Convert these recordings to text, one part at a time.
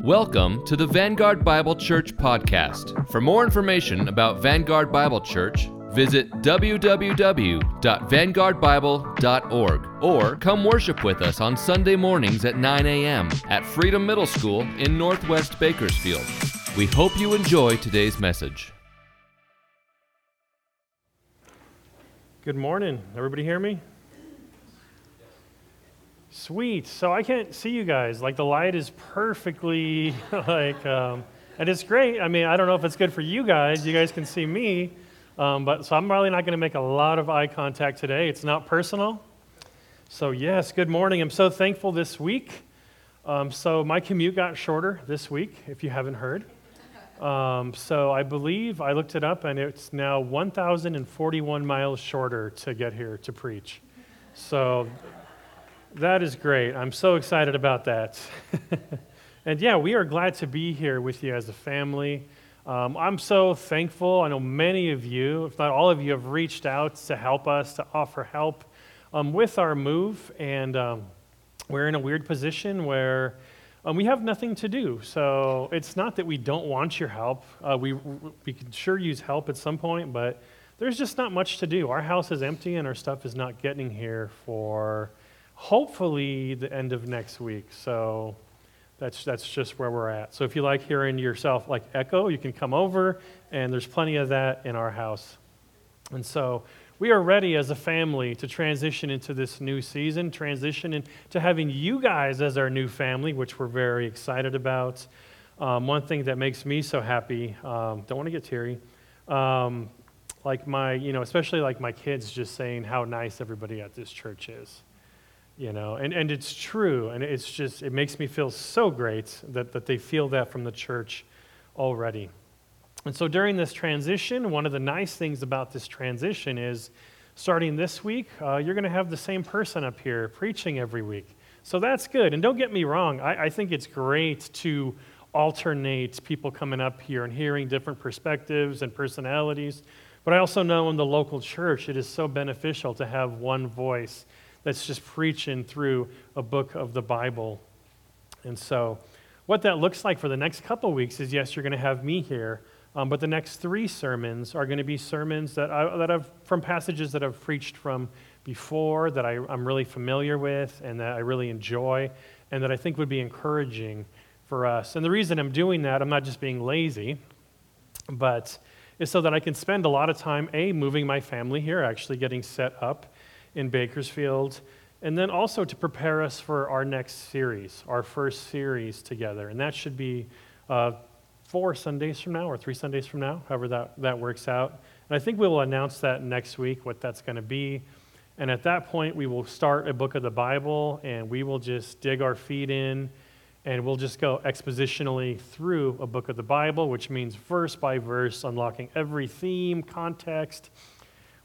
Welcome to the Vanguard Bible Church podcast. For more information about Vanguard Bible Church, visit www.vanguardbible.org or come worship with us on Sunday mornings at 9 a.m. at Freedom Middle School in Northwest Bakersfield. We hope you enjoy today's message. Good morning. Everybody hear me? Sweet. So I can't see you guys. Like the light is perfectly like, um, and it's great. I mean, I don't know if it's good for you guys. You guys can see me, um, but so I'm probably not going to make a lot of eye contact today. It's not personal. So yes, good morning. I'm so thankful this week. Um, so my commute got shorter this week, if you haven't heard. Um, so I believe I looked it up, and it's now 1,041 miles shorter to get here to preach. So that is great. I'm so excited about that. and yeah, we are glad to be here with you as a family. Um, I'm so thankful. I know many of you, if not all of you, have reached out to help us, to offer help um, with our move. And um, we're in a weird position where um, we have nothing to do. So it's not that we don't want your help. Uh, we, we can sure use help at some point, but there's just not much to do. Our house is empty and our stuff is not getting here for hopefully the end of next week. So that's, that's just where we're at. So if you like hearing yourself like echo, you can come over, and there's plenty of that in our house. And so we are ready as a family to transition into this new season, transition into having you guys as our new family, which we're very excited about. Um, one thing that makes me so happy, um, don't want to get teary, um, like my, you know, especially like my kids just saying how nice everybody at this church is you know and, and it's true and it's just it makes me feel so great that, that they feel that from the church already. And so during this transition one of the nice things about this transition is starting this week uh, you're going to have the same person up here preaching every week. So that's good and don't get me wrong I, I think it's great to alternate people coming up here and hearing different perspectives and personalities but i also know in the local church it is so beneficial to have one voice that's just preaching through a book of the Bible. And so, what that looks like for the next couple weeks is yes, you're going to have me here, um, but the next three sermons are going to be sermons that, I, that I've, from passages that I've preached from before, that I, I'm really familiar with, and that I really enjoy, and that I think would be encouraging for us. And the reason I'm doing that, I'm not just being lazy, but is so that I can spend a lot of time, A, moving my family here, actually getting set up in Bakersfield, and then also to prepare us for our next series, our first series together. And that should be uh, four Sundays from now or three Sundays from now, however that, that works out. And I think we will announce that next week, what that's going to be. And at that point, we will start a book of the Bible and we will just dig our feet in and we'll just go expositionally through a book of the Bible, which means verse by verse, unlocking every theme, context,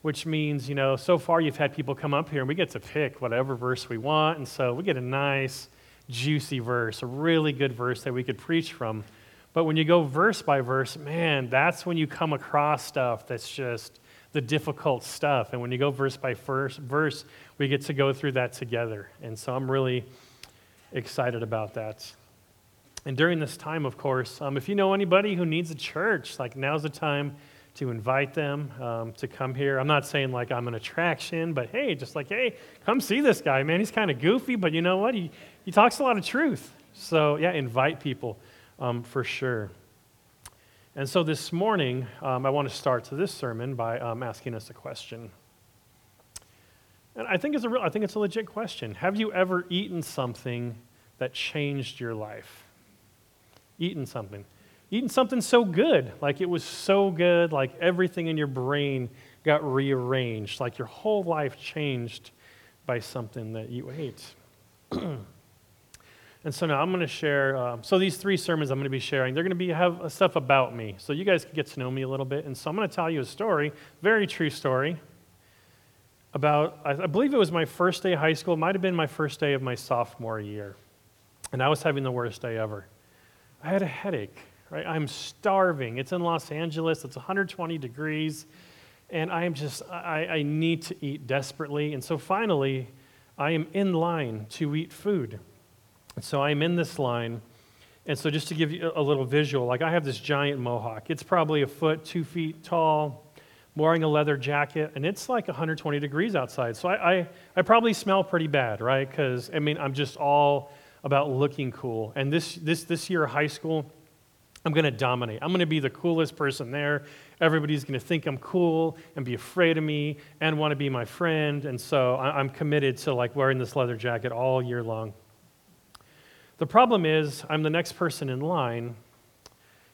which means, you know, so far you've had people come up here and we get to pick whatever verse we want. And so we get a nice, juicy verse, a really good verse that we could preach from. But when you go verse by verse, man, that's when you come across stuff that's just the difficult stuff. And when you go verse by verse, verse we get to go through that together. And so I'm really excited about that. And during this time, of course, um, if you know anybody who needs a church, like now's the time to invite them um, to come here. I'm not saying like I'm an attraction, but hey, just like, hey, come see this guy, man. He's kind of goofy, but you know what? He, he talks a lot of truth. So, yeah, invite people um, for sure. And so this morning, um, I want to start to this sermon by um, asking us a question. And I think, it's a real, I think it's a legit question. Have you ever eaten something that changed your life? Eaten something eating something so good, like it was so good, like everything in your brain got rearranged, like your whole life changed by something that you ate. and so now I'm going to share. Uh, so these three sermons I'm going to be sharing, they're going to be have stuff about me, so you guys can get to know me a little bit. And so I'm going to tell you a story, very true story, about I believe it was my first day of high school. It might have been my first day of my sophomore year, and I was having the worst day ever. I had a headache right? I'm starving. It's in Los Angeles, it's 120 degrees, and I am just, I, I need to eat desperately. And so finally, I am in line to eat food. So I'm in this line, And so, just to give you a little visual, like I have this giant mohawk. It's probably a foot, two feet tall, wearing a leather jacket, and it's like 120 degrees outside. So, I, I, I probably smell pretty bad, right? Because, I mean, I'm just all about looking cool. And this, this, this year high school, I'm going to dominate. I'm going to be the coolest person there. Everybody's going to think I'm cool and be afraid of me and want to be my friend. And so I'm committed to like wearing this leather jacket all year long. The problem is, I'm the next person in line,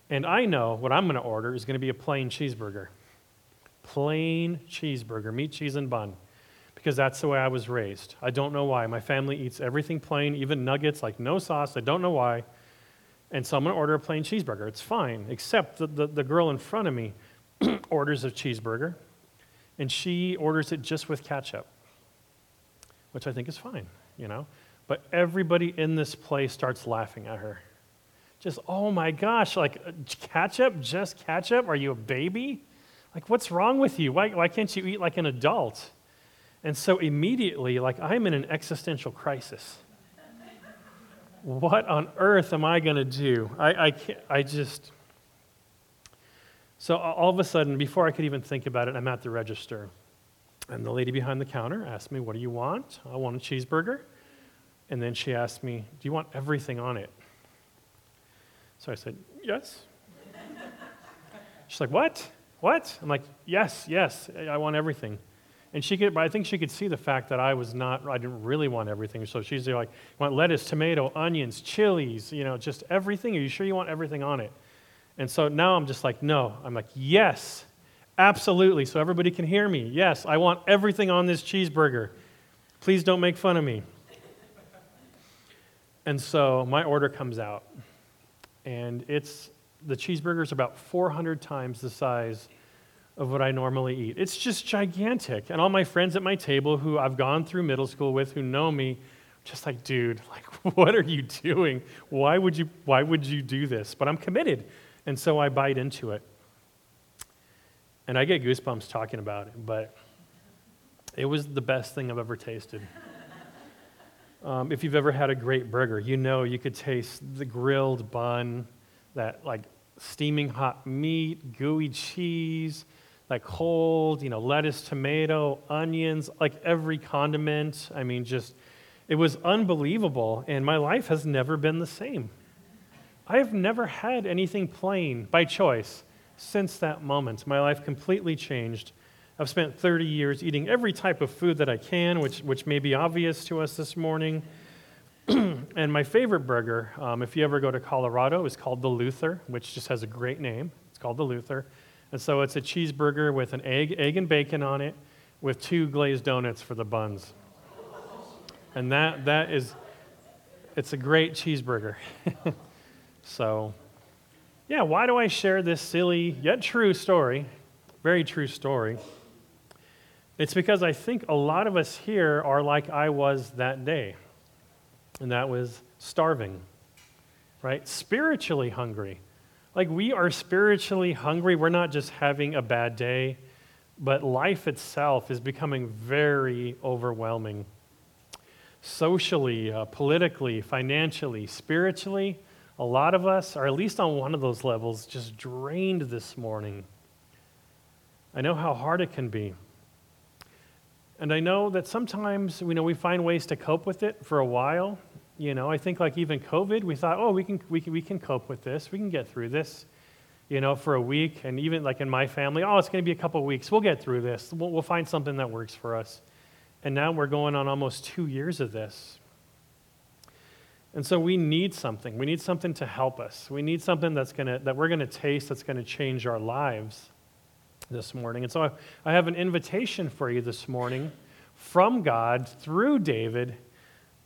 and I know what I'm going to order is going to be a plain cheeseburger. Plain cheeseburger, meat, cheese, and bun, because that's the way I was raised. I don't know why. My family eats everything plain, even nuggets, like no sauce. I don't know why. And so I'm going to order a plain cheeseburger. It's fine, except the, the, the girl in front of me orders a cheeseburger, and she orders it just with ketchup, which I think is fine, you know? But everybody in this place starts laughing at her. Just, oh my gosh, like uh, ketchup, just ketchup? Are you a baby? Like, what's wrong with you? Why, why can't you eat like an adult? And so immediately, like, I'm in an existential crisis. What on earth am I going to do? I, I, I just. So all of a sudden, before I could even think about it, I'm at the register. And the lady behind the counter asked me, What do you want? I want a cheeseburger. And then she asked me, Do you want everything on it? So I said, Yes. She's like, What? What? I'm like, Yes, yes, I want everything. And she could, but I think she could see the fact that I was not, I didn't really want everything. So she's like, want lettuce, tomato, onions, chilies, you know, just everything? Are you sure you want everything on it? And so now I'm just like, No. I'm like, Yes, absolutely. So everybody can hear me. Yes, I want everything on this cheeseburger. Please don't make fun of me. And so my order comes out, and it's the cheeseburger is about 400 times the size of what I normally eat. It's just gigantic. And all my friends at my table who I've gone through middle school with who know me, just like, dude, like what are you doing? Why would you why would you do this? But I'm committed. And so I bite into it. And I get goosebumps talking about it, but it was the best thing I've ever tasted. Um, if you've ever had a great burger, you know you could taste the grilled bun, that like steaming hot meat, gooey cheese, like cold, you know, lettuce, tomato, onions, like every condiment. I mean, just, it was unbelievable. And my life has never been the same. I have never had anything plain by choice since that moment. My life completely changed. I've spent 30 years eating every type of food that I can, which, which may be obvious to us this morning. and my favorite burger, um, if you ever go to Colorado, is called the Luther, which just has a great name. It's called the Luther. And so it's a cheeseburger with an egg, egg and bacon on it, with two glazed donuts for the buns. And that, that is, it's a great cheeseburger. so, yeah, why do I share this silly yet true story? Very true story. It's because I think a lot of us here are like I was that day, and that was starving, right? Spiritually hungry. Like we are spiritually hungry. We're not just having a bad day, but life itself is becoming very overwhelming. Socially, uh, politically, financially, spiritually, a lot of us are at least on one of those levels just drained this morning. I know how hard it can be. And I know that sometimes you know, we find ways to cope with it for a while. You know, I think like even COVID, we thought, oh, we can, we can, we can cope with this. We can get through this, you know, for a week. And even like in my family, oh, it's going to be a couple weeks. We'll get through this. We'll, we'll find something that works for us. And now we're going on almost two years of this. And so we need something. We need something to help us. We need something that's gonna, that we're going to taste that's going to change our lives this morning. And so I have an invitation for you this morning from God through David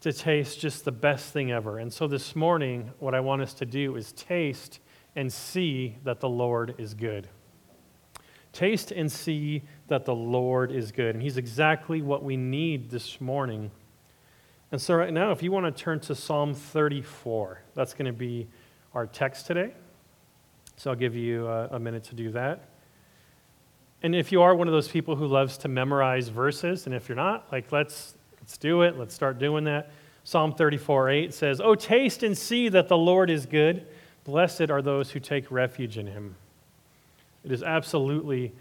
to taste just the best thing ever. And so this morning, what I want us to do is taste and see that the Lord is good. Taste and see that the Lord is good. And He's exactly what we need this morning. And so, right now, if you want to turn to Psalm 34, that's going to be our text today. So, I'll give you a, a minute to do that. And if you are one of those people who loves to memorize verses, and if you're not, like let's let's do it. Let's start doing that. Psalm 34 8 says, Oh, taste and see that the Lord is good. Blessed are those who take refuge in him. It is absolutely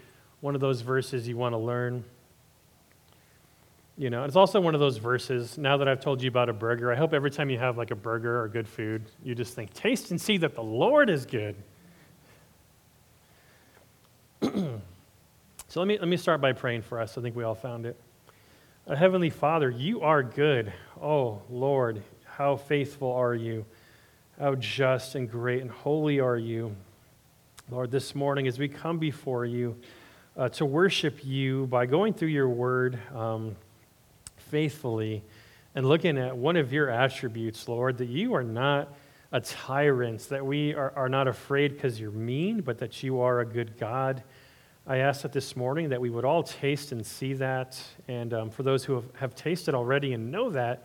one of those verses you want to learn. You know, it's also one of those verses, now that I've told you about a burger, I hope every time you have like a burger or good food, you just think, taste and see that the Lord is good. so let me, let me start by praying for us. I think we all found it. Heavenly Father, you are good. Oh, Lord, how faithful are you? How just and great and holy are you? Lord, this morning as we come before you uh, to worship you by going through your word um, faithfully and looking at one of your attributes, Lord, that you are not a tyrant, that we are, are not afraid because you're mean, but that you are a good God. I ask that this morning that we would all taste and see that. And um, for those who have, have tasted already and know that,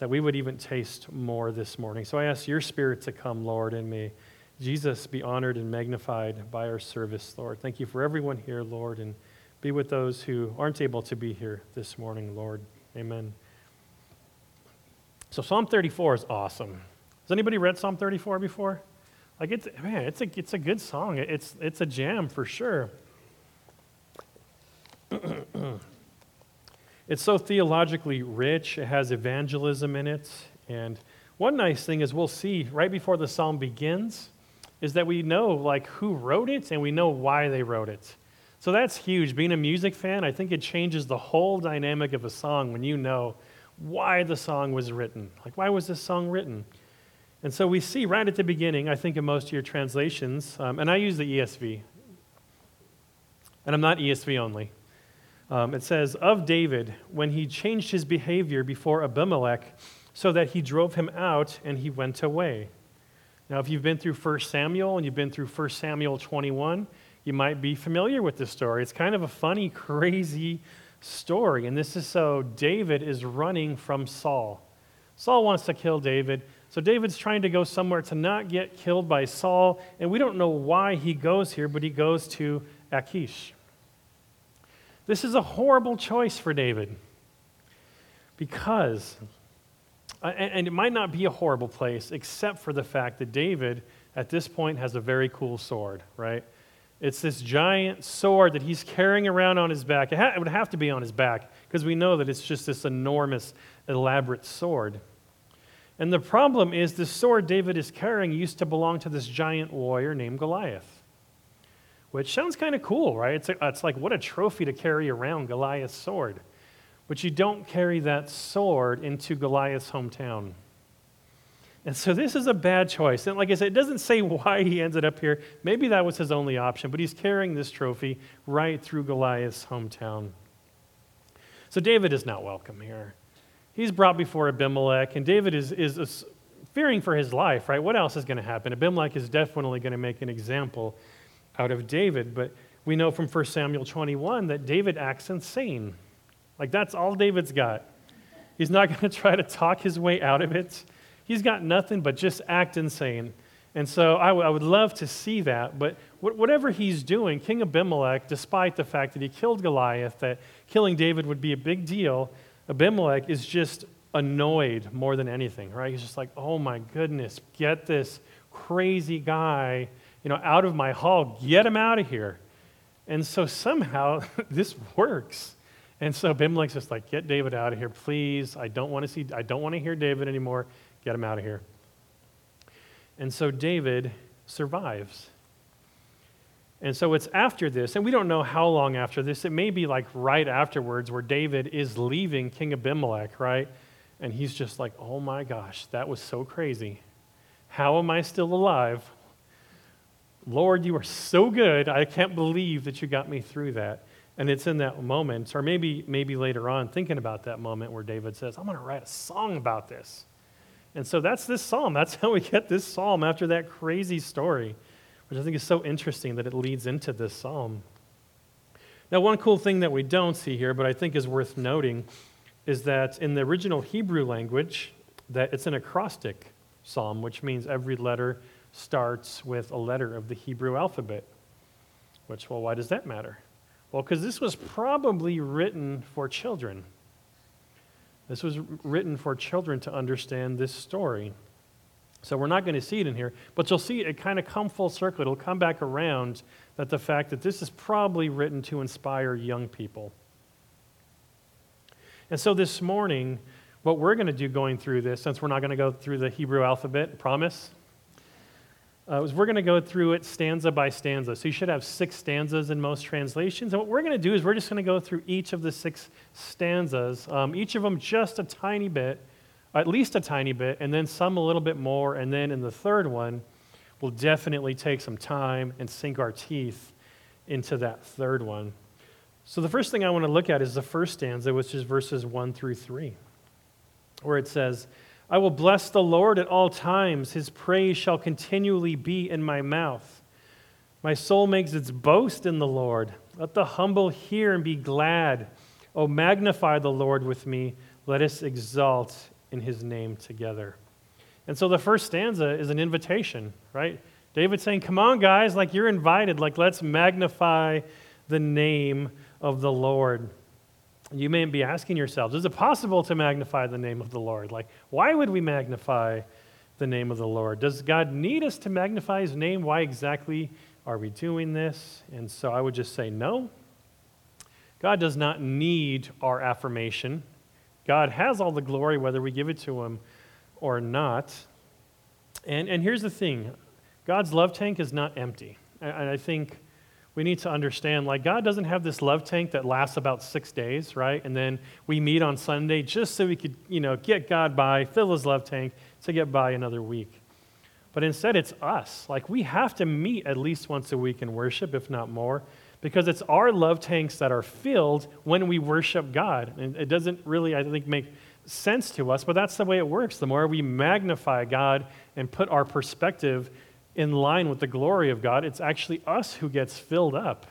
that we would even taste more this morning. So I ask your spirit to come, Lord, and may Jesus be honored and magnified by our service, Lord. Thank you for everyone here, Lord, and be with those who aren't able to be here this morning, Lord. Amen. So Psalm 34 is awesome. Has anybody read Psalm 34 before? Like it's man, it's a it's a good song. It's it's a jam for sure. it's so theologically rich, it has evangelism in it. And one nice thing is we'll see right before the psalm begins is that we know like who wrote it and we know why they wrote it. So that's huge. Being a music fan, I think it changes the whole dynamic of a song when you know why the song was written. Like, why was this song written? And so we see right at the beginning, I think in most of your translations, um, and I use the ESV, and I'm not ESV only. Um, it says, Of David, when he changed his behavior before Abimelech, so that he drove him out and he went away. Now, if you've been through 1 Samuel and you've been through 1 Samuel 21, you might be familiar with this story. It's kind of a funny, crazy story. And this is so David is running from Saul. Saul wants to kill David. So David's trying to go somewhere to not get killed by Saul. And we don't know why he goes here, but he goes to Achish. This is a horrible choice for David because, and it might not be a horrible place except for the fact that David at this point has a very cool sword, right? It's this giant sword that he's carrying around on his back. It, ha- it would have to be on his back because we know that it's just this enormous, elaborate sword. And the problem is, this sword David is carrying used to belong to this giant warrior named Goliath which sounds kind of cool, right? It's, a, it's like what a trophy to carry around Goliath's sword. But you don't carry that sword into Goliath's hometown. And so this is a bad choice. And like I said, it doesn't say why he ended up here. Maybe that was his only option, but he's carrying this trophy right through Goliath's hometown. So David is not welcome here. He's brought before Abimelech, and David is, is fearing for his life, right? What else is going to happen? Abimelech is definitely going to make an example out of David. But we know from 1 Samuel 21 that David acts insane. Like, that's all David's got. He's not going to try to talk his way out of it. He's got nothing but just act insane. And so I, w- I would love to see that. But wh- whatever he's doing, King Abimelech, despite the fact that he killed Goliath, that killing David would be a big deal, Abimelech is just annoyed more than anything, right? He's just like, oh my goodness, get this crazy guy you know, out of my hall, get him out of here. And so somehow this works. And so Abimelech's just like, get David out of here, please. I don't want to see, I don't want to hear David anymore. Get him out of here. And so David survives. And so it's after this, and we don't know how long after this. It may be like right afterwards where David is leaving King Abimelech, right? And he's just like, oh my gosh, that was so crazy. How am I still alive? Lord, you are so good. I can't believe that you got me through that. And it's in that moment, or maybe, maybe later on, thinking about that moment where David says, I'm going to write a song about this. And so that's this psalm. That's how we get this psalm after that crazy story, which I think is so interesting that it leads into this psalm. Now, one cool thing that we don't see here, but I think is worth noting, is that in the original Hebrew language, that it's an acrostic psalm, which means every letter starts with a letter of the Hebrew alphabet. Which, well, why does that matter? Well, because this was probably written for children. This was written for children to understand this story. So we're not going to see it in here, but you'll see it kind of come full circle. It'll come back around that the fact that this is probably written to inspire young people. And so this morning, what we're going to do going through this, since we're not going to go through the Hebrew alphabet, promise, uh, is we're going to go through it stanza by stanza. So you should have six stanzas in most translations. And what we're going to do is we're just going to go through each of the six stanzas, um, each of them just a tiny bit, at least a tiny bit, and then some a little bit more. And then in the third one, we'll definitely take some time and sink our teeth into that third one. So the first thing I want to look at is the first stanza, which is verses 1 through 3, where it says, I will bless the Lord at all times. His praise shall continually be in my mouth. My soul makes its boast in the Lord. Let the humble hear and be glad. Oh, magnify the Lord with me. Let us exalt in his name together. And so the first stanza is an invitation, right? David saying, Come on, guys, like you're invited. Like, let's magnify the name of the Lord you may be asking yourselves, is it possible to magnify the name of the Lord? Like, why would we magnify the name of the Lord? Does God need us to magnify his name? Why exactly are we doing this? And so I would just say no. God does not need our affirmation. God has all the glory, whether we give it to him or not. And, and here's the thing God's love tank is not empty. And I think we need to understand like God doesn't have this love tank that lasts about six days, right? And then we meet on Sunday just so we could, you know, get God by, fill his love tank to get by another week. But instead, it's us. Like we have to meet at least once a week in worship, if not more, because it's our love tanks that are filled when we worship God. And it doesn't really, I think, make sense to us, but that's the way it works. The more we magnify God and put our perspective in line with the glory of God, it's actually us who gets filled up.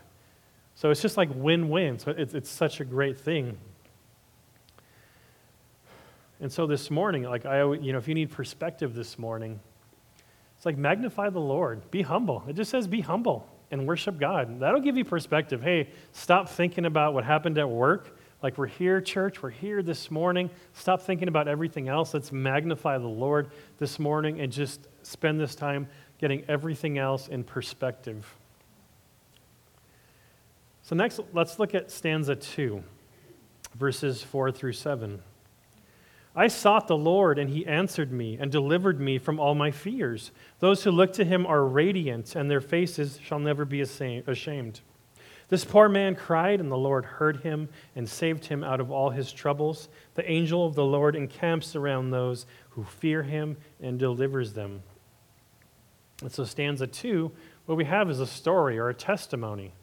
So it's just like win win. So it's, it's such a great thing. And so this morning, like I, you know, if you need perspective this morning, it's like magnify the Lord, be humble. It just says be humble and worship God. That'll give you perspective. Hey, stop thinking about what happened at work. Like we're here, church, we're here this morning. Stop thinking about everything else. Let's magnify the Lord this morning and just spend this time getting everything else in perspective. So, next, let's look at stanza 2, verses 4 through 7. I sought the Lord, and he answered me and delivered me from all my fears. Those who look to him are radiant, and their faces shall never be ashamed. This poor man cried, and the Lord heard him and saved him out of all his troubles. The angel of the Lord encamps around those who fear him and delivers them. And so, stanza two, what we have is a story or a testimony.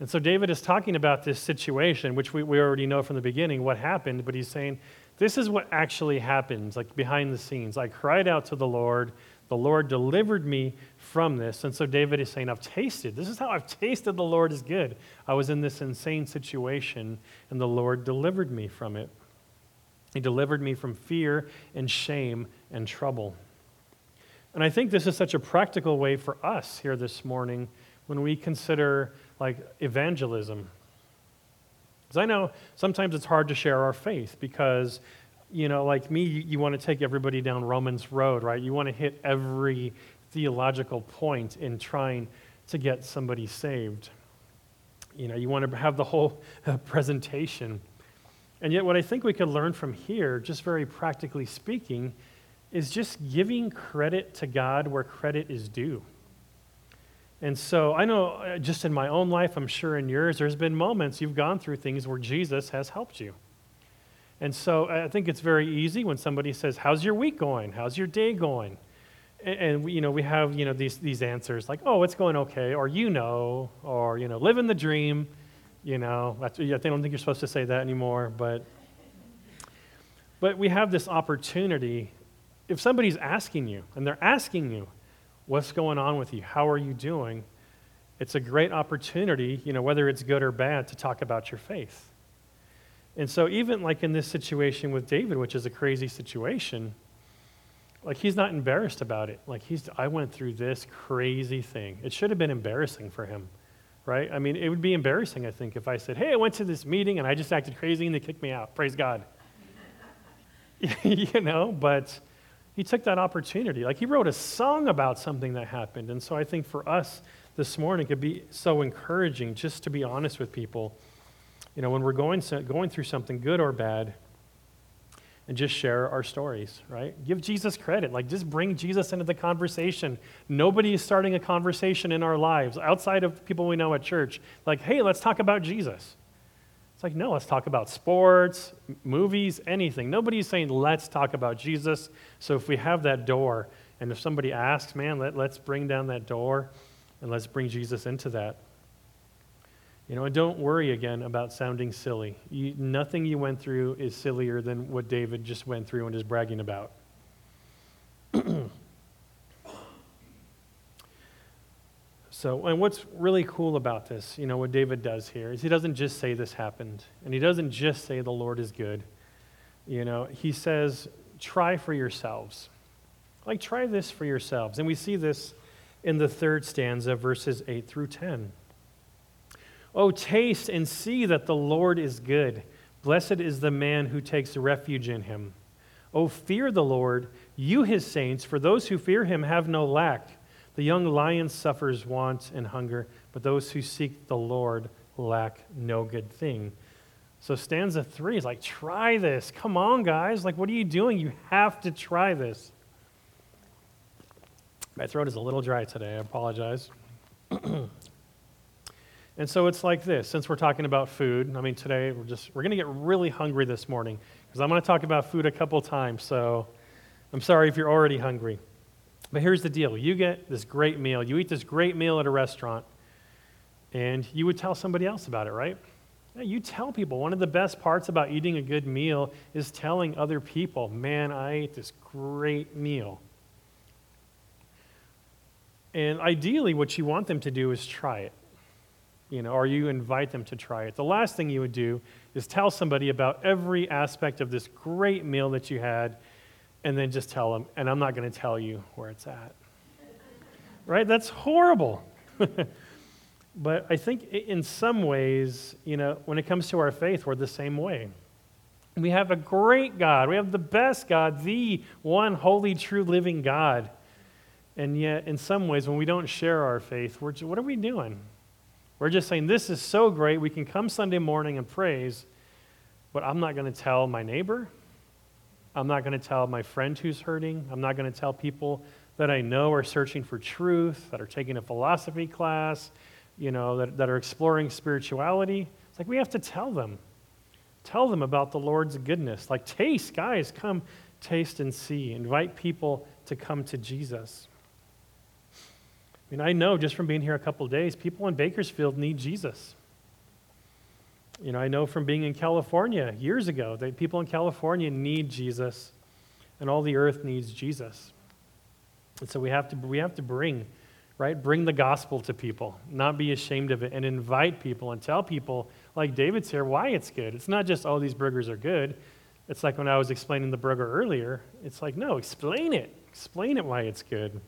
And so, David is talking about this situation, which we, we already know from the beginning what happened, but he's saying, This is what actually happens, like behind the scenes. I cried out to the Lord. The Lord delivered me from this. And so, David is saying, I've tasted. This is how I've tasted the Lord is good. I was in this insane situation, and the Lord delivered me from it. He delivered me from fear and shame and trouble. And I think this is such a practical way for us here this morning when we consider like evangelism. Because I know sometimes it's hard to share our faith because, you know, like me, you, you want to take everybody down Romans Road, right? You want to hit every theological point in trying to get somebody saved. You know, you want to have the whole presentation. And yet, what I think we could learn from here, just very practically speaking, is just giving credit to God where credit is due. And so I know uh, just in my own life, I'm sure in yours, there's been moments you've gone through things where Jesus has helped you. And so I think it's very easy when somebody says, How's your week going? How's your day going? And, you know, we have you know, these, these answers like, Oh, it's going okay, or you know, or you know, living the dream. You know, I don't think you're supposed to say that anymore, but, but we have this opportunity if somebody's asking you and they're asking you, what's going on with you? How are you doing? It's a great opportunity, you know, whether it's good or bad, to talk about your faith. And so, even like in this situation with David, which is a crazy situation, like he's not embarrassed about it. Like he's, I went through this crazy thing. It should have been embarrassing for him, right? I mean, it would be embarrassing, I think, if I said, hey, I went to this meeting and I just acted crazy and they kicked me out. Praise God you know, but he took that opportunity. Like he wrote a song about something that happened. And so I think for us this morning could be so encouraging just to be honest with people. You know, when we're going, going through something good or bad, and just share our stories, right? Give Jesus credit. Like, just bring Jesus into the conversation. Nobody is starting a conversation in our lives outside of people we know at church. Like, hey, let's talk about Jesus. It's like, no, let's talk about sports, movies, anything. Nobody's saying, let's talk about Jesus. So if we have that door, and if somebody asks, man, let, let's bring down that door and let's bring Jesus into that. You know, and don't worry again about sounding silly. You, nothing you went through is sillier than what David just went through and is bragging about. So, and what's really cool about this, you know, what David does here is he doesn't just say this happened, and he doesn't just say the Lord is good. You know, he says, try for yourselves. Like, try this for yourselves. And we see this in the third stanza, verses 8 through 10. Oh, taste and see that the Lord is good. Blessed is the man who takes refuge in him. Oh, fear the Lord, you his saints, for those who fear him have no lack. The young lion suffers want and hunger, but those who seek the Lord lack no good thing. So, stanza three is like, try this. Come on, guys. Like, what are you doing? You have to try this. My throat is a little dry today. I apologize. And so it's like this, since we're talking about food, I mean, today we're just, we're going to get really hungry this morning because I'm going to talk about food a couple times. So I'm sorry if you're already hungry. But here's the deal you get this great meal, you eat this great meal at a restaurant, and you would tell somebody else about it, right? You tell people. One of the best parts about eating a good meal is telling other people, man, I ate this great meal. And ideally, what you want them to do is try it you know, or you invite them to try it. The last thing you would do is tell somebody about every aspect of this great meal that you had, and then just tell them, and I'm not going to tell you where it's at. right? That's horrible. but I think in some ways, you know, when it comes to our faith, we're the same way. We have a great God. We have the best God, the one holy, true, living God. And yet, in some ways, when we don't share our faith, we're, what are we doing? We're just saying, this is so great. We can come Sunday morning and praise, but I'm not going to tell my neighbor. I'm not going to tell my friend who's hurting. I'm not going to tell people that I know are searching for truth, that are taking a philosophy class, you know, that, that are exploring spirituality. It's like we have to tell them. Tell them about the Lord's goodness. Like, taste, guys, come taste and see. Invite people to come to Jesus. I mean, I know just from being here a couple days, people in Bakersfield need Jesus. You know, I know from being in California years ago that people in California need Jesus, and all the earth needs Jesus. And so we have to, we have to bring, right? Bring the gospel to people, not be ashamed of it, and invite people and tell people, like David's here, why it's good. It's not just, oh, these burgers are good. It's like when I was explaining the burger earlier. It's like, no, explain it. Explain it why it's good.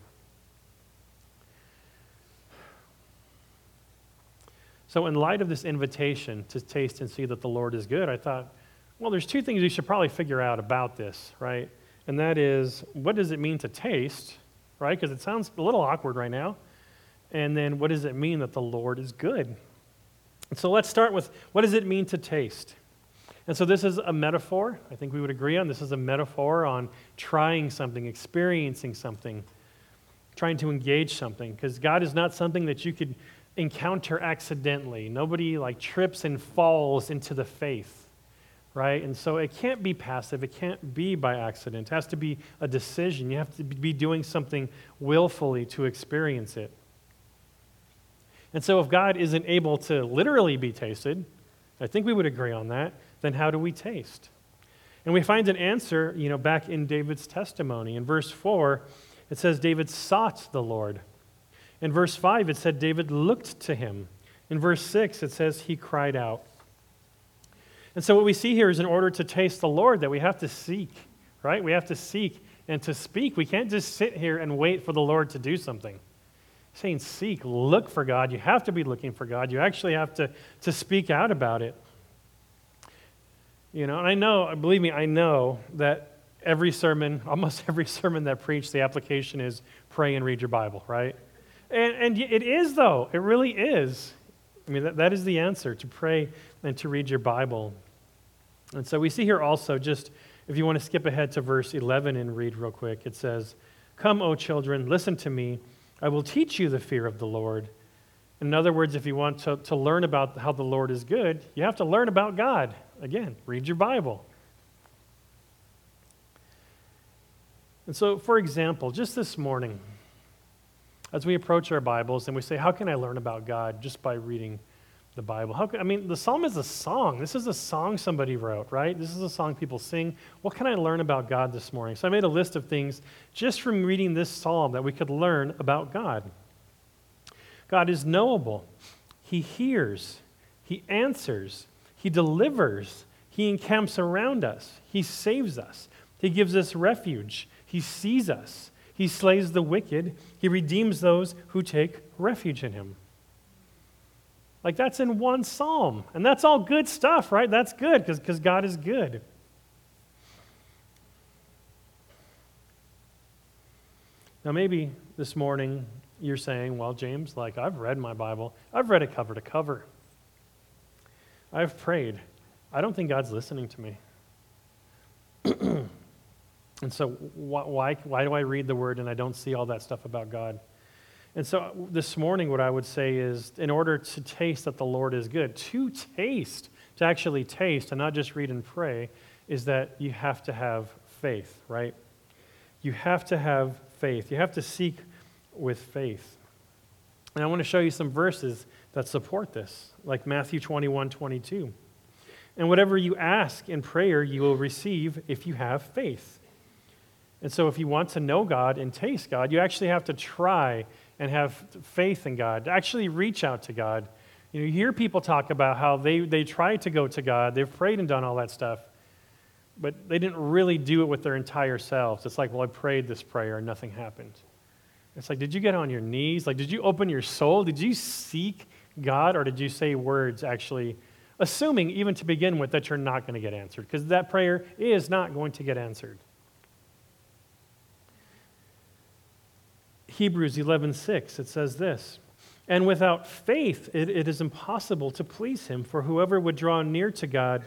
So, in light of this invitation to taste and see that the Lord is good, I thought, well, there's two things you should probably figure out about this, right? And that is, what does it mean to taste, right? Because it sounds a little awkward right now. And then, what does it mean that the Lord is good? And so, let's start with what does it mean to taste? And so, this is a metaphor. I think we would agree on this is a metaphor on trying something, experiencing something, trying to engage something. Because God is not something that you could encounter accidentally. Nobody like trips and falls into the faith, right? And so it can't be passive. It can't be by accident. It has to be a decision. You have to be doing something willfully to experience it. And so if God isn't able to literally be tasted, I think we would agree on that, then how do we taste? And we find an answer, you know, back in David's testimony. In verse 4, it says David sought the Lord. In verse 5, it said David looked to him. In verse 6, it says he cried out. And so, what we see here is in order to taste the Lord, that we have to seek, right? We have to seek and to speak. We can't just sit here and wait for the Lord to do something. saying seek, look for God. You have to be looking for God. You actually have to, to speak out about it. You know, and I know, believe me, I know that every sermon, almost every sermon that preached, the application is pray and read your Bible, right? And, and it is, though. It really is. I mean, that, that is the answer to pray and to read your Bible. And so we see here also, just if you want to skip ahead to verse 11 and read real quick, it says, Come, O children, listen to me. I will teach you the fear of the Lord. In other words, if you want to, to learn about how the Lord is good, you have to learn about God. Again, read your Bible. And so, for example, just this morning, as we approach our Bibles and we say, How can I learn about God just by reading the Bible? How can, I mean, the psalm is a song. This is a song somebody wrote, right? This is a song people sing. What can I learn about God this morning? So I made a list of things just from reading this psalm that we could learn about God. God is knowable, He hears, He answers, He delivers, He encamps around us, He saves us, He gives us refuge, He sees us, He slays the wicked, He redeems those who take refuge in Him. Like that's in one psalm. And that's all good stuff, right? That's good because God is good. Now, maybe this morning you're saying, well, James, like I've read my Bible, I've read it cover to cover. I've prayed. I don't think God's listening to me. and so, why, why do I read the word and I don't see all that stuff about God? And so, this morning, what I would say is in order to taste that the Lord is good, to taste, to actually taste and not just read and pray, is that you have to have faith, right? You have to have faith. You have to seek with faith. And I want to show you some verses that support this, like Matthew 21 22. And whatever you ask in prayer, you will receive if you have faith. And so, if you want to know God and taste God, you actually have to try and have faith in God, to actually reach out to God. You, know, you hear people talk about how they, they try to go to God, they've prayed and done all that stuff, but they didn't really do it with their entire selves. It's like, well, I prayed this prayer and nothing happened. It's like, did you get on your knees? Like, did you open your soul? Did you seek God, or did you say words actually, assuming even to begin with that you're not going to get answered? Because that prayer is not going to get answered. Hebrews 11:6 it says this, and without faith it, it is impossible to please him, for whoever would draw near to God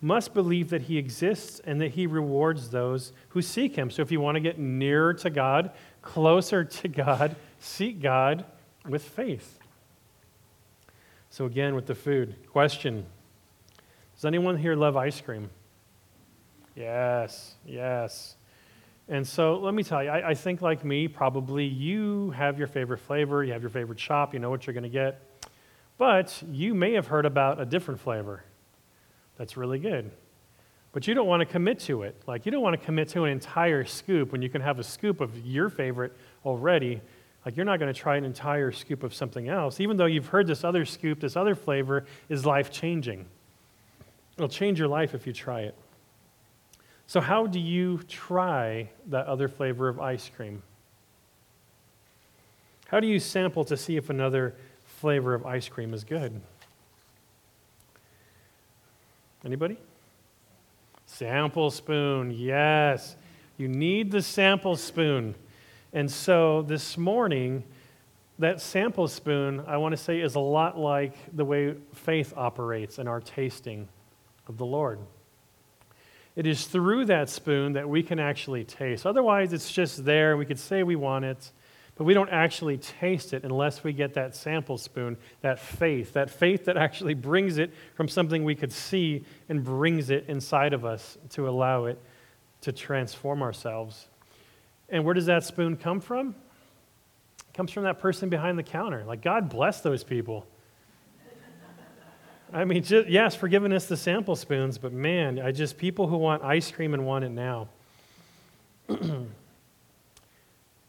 must believe that he exists and that he rewards those who seek him. So if you want to get nearer to God, closer to God, seek God with faith. So, again, with the food, question Does anyone here love ice cream? Yes, yes. And so let me tell you, I, I, think like me, probably you have your favorite flavor, you have your favorite shop, you know what you're going to get. But you may have heard about a different flavor that's really good. But you don't want to commit to it. Like, you don't want to commit to an entire scoop when you can have a scoop of your favorite already. Like, you're not going to try an entire scoop of something else, even though you've heard this other scoop, this other flavor is life changing. It'll change your life if you try it. So, how do you try that other flavor of ice cream? How do you sample to see if another flavor of ice cream is good? Anybody? Sample spoon, yes. You need the sample spoon. And so this morning, that sample spoon, I want to say, is a lot like the way faith operates in our tasting of the Lord. It is through that spoon that we can actually taste. Otherwise, it's just there. We could say we want it, but we don't actually taste it unless we get that sample spoon, that faith, that faith that actually brings it from something we could see and brings it inside of us to allow it to transform ourselves. And where does that spoon come from? It comes from that person behind the counter. Like, God bless those people. I mean, just, yes, for giving us the sample spoons, but man, I just, people who want ice cream and want it now.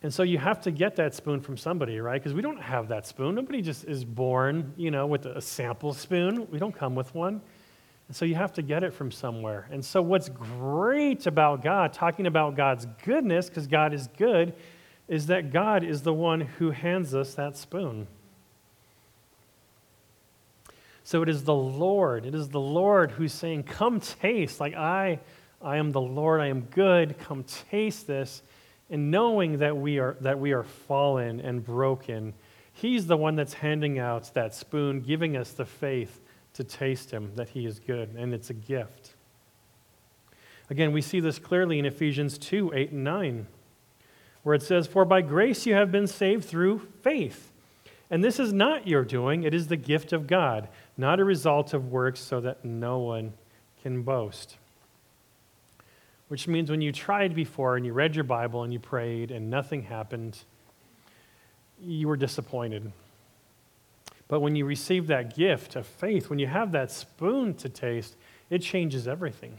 And so you have to get that spoon from somebody, right? Because we don't have that spoon. Nobody just is born, you know, with a sample spoon. We don't come with one. And so you have to get it from somewhere. And so what's great about God, talking about God's goodness, because God is good, is that God is the one who hands us that spoon. So it is the Lord. It is the Lord who's saying, Come taste. Like I I am the Lord, I am good, come taste this. And knowing that we are, that we are fallen and broken, He's the one that's handing out that spoon, giving us the faith to taste Him, that He is good, and it's a gift. Again, we see this clearly in Ephesians 2 8 and 9, where it says, For by grace you have been saved through faith. And this is not your doing, it is the gift of God, not a result of works, so that no one can boast. Which means when you tried before and you read your Bible and you prayed and nothing happened, you were disappointed. But when you receive that gift of faith, when you have that spoon to taste, it changes everything.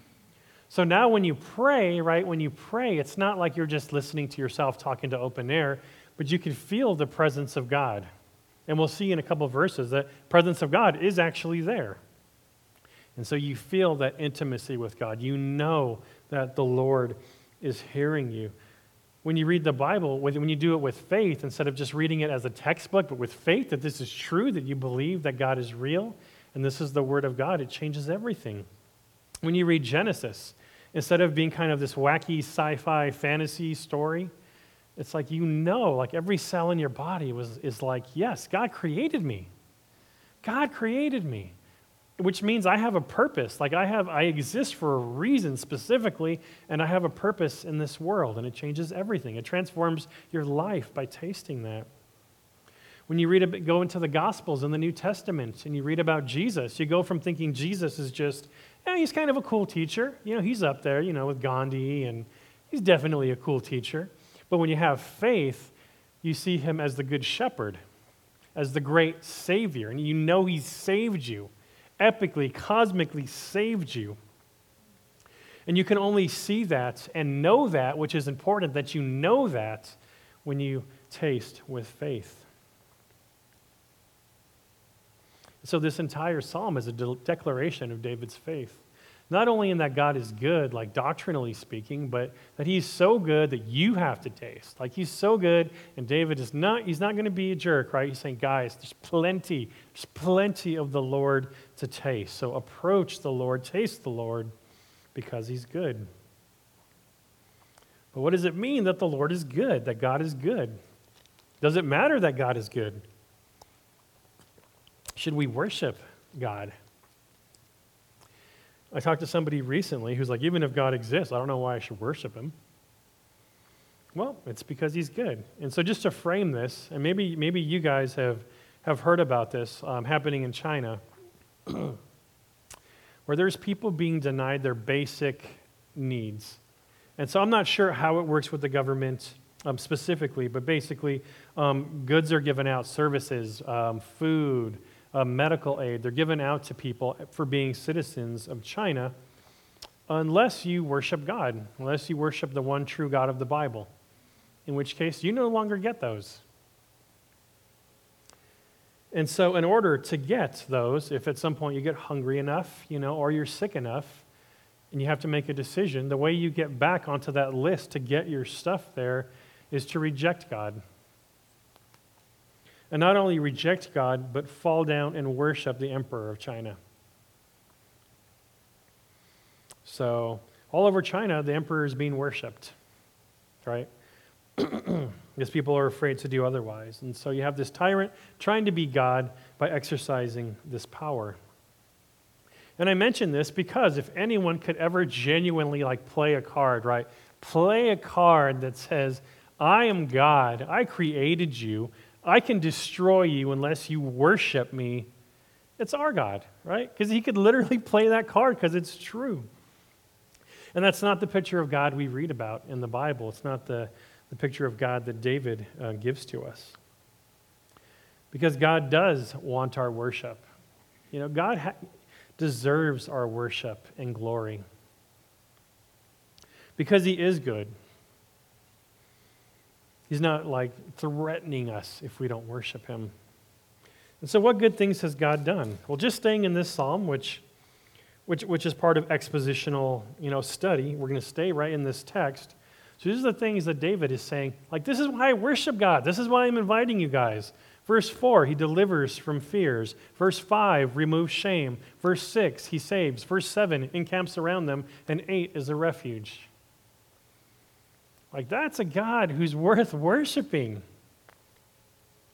So now when you pray, right, when you pray, it's not like you're just listening to yourself talking to open air, but you can feel the presence of God. And we'll see in a couple verses that presence of God is actually there. And so you feel that intimacy with God. You know that the Lord is hearing you. When you read the Bible, when you do it with faith, instead of just reading it as a textbook, but with faith that this is true, that you believe that God is real, and this is the Word of God, it changes everything. When you read Genesis, instead of being kind of this wacky sci fi fantasy story, it's like you know, like every cell in your body was, is like, yes, God created me. God created me which means I have a purpose. Like I have, I exist for a reason specifically, and I have a purpose in this world, and it changes everything. It transforms your life by tasting that. When you read, a, go into the Gospels and the New Testament, and you read about Jesus, you go from thinking Jesus is just, yeah, he's kind of a cool teacher. You know, he's up there, you know, with Gandhi, and he's definitely a cool teacher. But when you have faith, you see him as the good shepherd, as the great savior, and you know he saved you epically, cosmically saved you. And you can only see that and know that, which is important that you know that when you taste with faith. So, this entire psalm is a de- declaration of David's faith. Not only in that God is good, like doctrinally speaking, but that he's so good that you have to taste. Like he's so good, and David is not, he's not going to be a jerk, right? He's saying, guys, there's plenty, there's plenty of the Lord to taste. So approach the Lord, taste the Lord, because he's good. But what does it mean that the Lord is good, that God is good? Does it matter that God is good? Should we worship God? I talked to somebody recently who's like, even if God exists, I don't know why I should worship him. Well, it's because he's good. And so, just to frame this, and maybe, maybe you guys have, have heard about this um, happening in China, where there's people being denied their basic needs. And so, I'm not sure how it works with the government um, specifically, but basically, um, goods are given out, services, um, food, uh, medical aid. They're given out to people for being citizens of China unless you worship God, unless you worship the one true God of the Bible, in which case you no longer get those. And so, in order to get those, if at some point you get hungry enough, you know, or you're sick enough, and you have to make a decision, the way you get back onto that list to get your stuff there is to reject God and not only reject God, but fall down and worship the emperor of China. So, all over China, the emperor is being worshiped, right? because people are afraid to do otherwise. And so you have this tyrant trying to be God by exercising this power. And I mention this because if anyone could ever genuinely like play a card, right? Play a card that says, I am God, I created you, I can destroy you unless you worship me. It's our God, right? Because he could literally play that card because it's true. And that's not the picture of God we read about in the Bible. It's not the, the picture of God that David uh, gives to us. Because God does want our worship. You know, God ha- deserves our worship and glory. Because he is good. He's not like threatening us if we don't worship him. And so, what good things has God done? Well, just staying in this psalm, which, which, which is part of expositional you know, study, we're going to stay right in this text. So, these are the things that David is saying. Like, this is why I worship God. This is why I'm inviting you guys Verse 4, he delivers from fears. Verse 5, removes shame. Verse 6, he saves. Verse 7, encamps around them. And 8 is a refuge. Like, that's a God who's worth worshiping.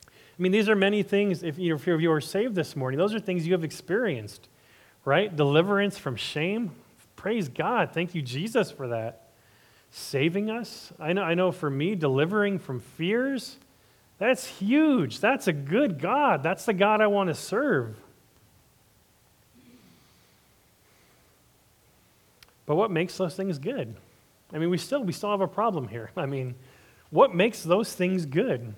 I mean, these are many things, if you, if you are saved this morning, those are things you have experienced, right? Deliverance from shame. Praise God. Thank you, Jesus, for that. Saving us. I know, I know for me, delivering from fears that's huge. That's a good God. That's the God I want to serve. But what makes those things good? I mean, we still we still have a problem here. I mean, what makes those things good?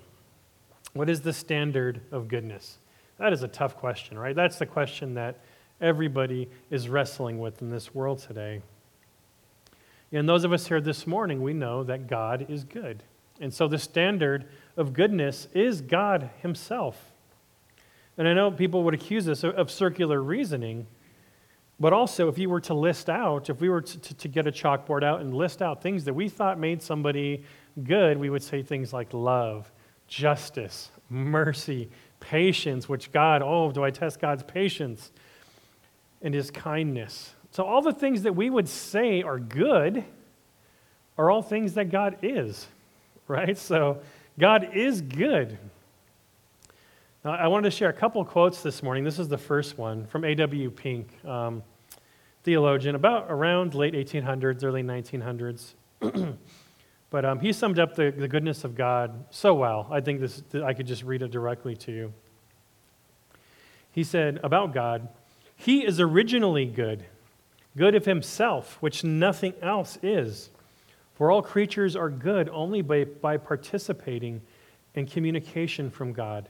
What is the standard of goodness? That is a tough question, right? That's the question that everybody is wrestling with in this world today. And those of us here this morning, we know that God is good. And so the standard of goodness is God Himself. And I know people would accuse us of circular reasoning, but also if you were to list out, if we were to, to, to, get a chalkboard out and list out things that we thought made somebody good, we would say things like love, justice, mercy, patience, which God, oh, do I test God's patience, and His kindness. So all the things that we would say are good are all things that God is, right? So God is good. Now, I wanted to share a couple quotes this morning. This is the first one from A.W. Pink, um, theologian, about around late 1800s, early 1900s. but um, he summed up the, the goodness of God so well. I think this, I could just read it directly to you. He said about God, He is originally good, good of Himself, which nothing else is. For all creatures are good only by, by participating in communication from God.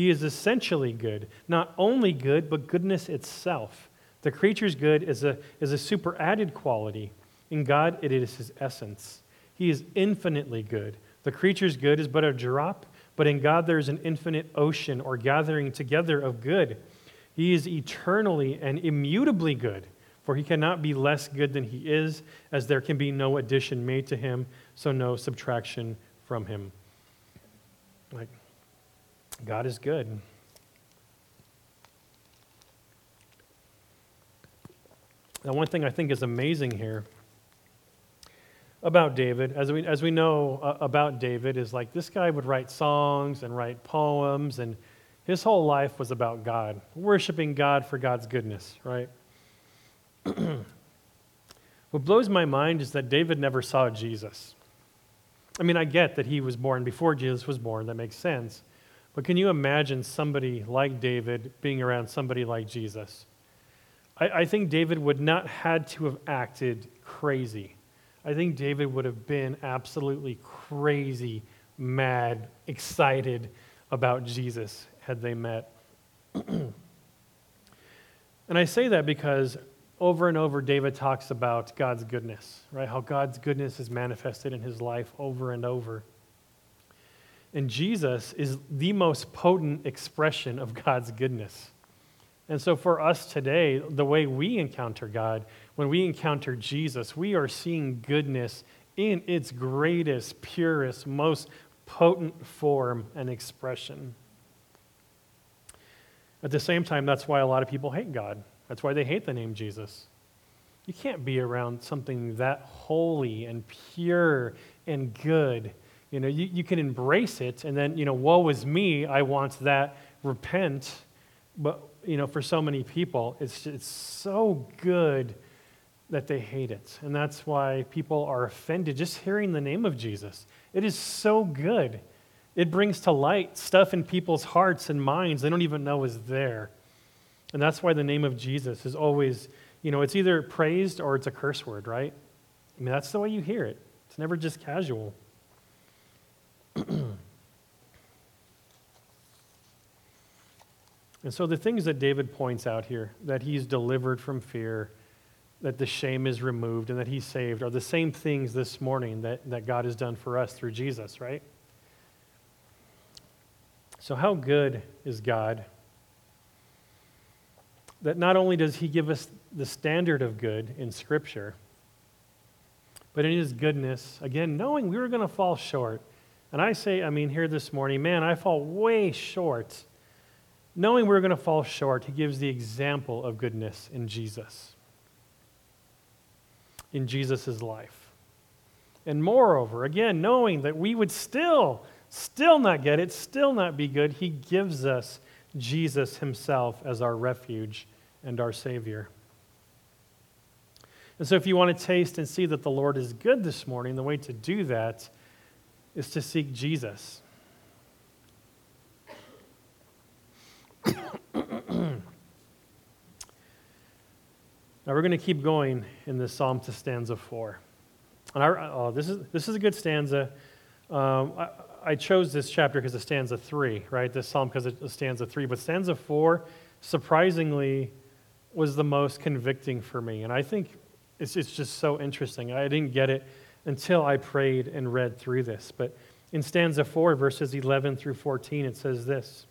He is essentially good, not only good, but goodness itself. The creature's good is a, is a superadded quality. In God, it is his essence. He is infinitely good. The creature's good is but a drop, but in God there is an infinite ocean or gathering together of good. He is eternally and immutably good. For he cannot be less good than he is, as there can be no addition made to him, so no subtraction from him. Like, God is good. Now, one thing I think is amazing here about David, as we, as we know uh, about David, is like this guy would write songs and write poems, and his whole life was about God, worshiping God for God's goodness, right? what blows my mind is that David never saw Jesus. I mean, I get that he was born before Jesus was born, that makes sense. But can you imagine somebody like David being around somebody like Jesus? I, I think David would not had to have acted crazy. I think David would have been absolutely crazy, mad, excited about Jesus had they met. and I say that because over and over, David talks about God's goodness, right? How God's goodness is manifested in his life over and over. And Jesus is the most potent expression of God's goodness. And so, for us today, the way we encounter God, when we encounter Jesus, we are seeing goodness in its greatest, purest, most potent form and expression. At the same time, that's why a lot of people hate God. That's why they hate the name Jesus. You can't be around something that holy and pure and good. You know, you, you can embrace it and then, you know, woe is me, I want that, repent. But, you know, for so many people, it's, it's so good that they hate it. And that's why people are offended just hearing the name of Jesus. It is so good. It brings to light stuff in people's hearts and minds they don't even know is there. And that's why the name of Jesus is always, you know, it's either praised or it's a curse word, right? I mean, that's the way you hear it. It's never just casual. and so the things that David points out here, that he's delivered from fear, that the shame is removed, and that he's saved, are the same things this morning that, that God has done for us through Jesus, right? So, how good is God? that not only does he give us the standard of good in Scripture, but in his goodness, again, knowing we were going to fall short, And I say, I mean, here this morning, man, I fall way short. Knowing we're going to fall short, he gives the example of goodness in Jesus, in Jesus' life. And moreover, again, knowing that we would still, still not get it, still not be good, he gives us Jesus himself as our refuge and our Savior. And so, if you want to taste and see that the Lord is good this morning, the way to do that is to seek Jesus. now, we're going to keep going in this psalm to stanza four. And I, oh, this, is, this is a good stanza. Um, I, I, chose this chapter because of stanza three, right? This psalm because of stanza three. But stanza four, surprisingly, was the most convicting for me. And I think it's, it's just so interesting. I didn't get it until I prayed and read through this. But in stanza 4, verses 11 through 14, it says this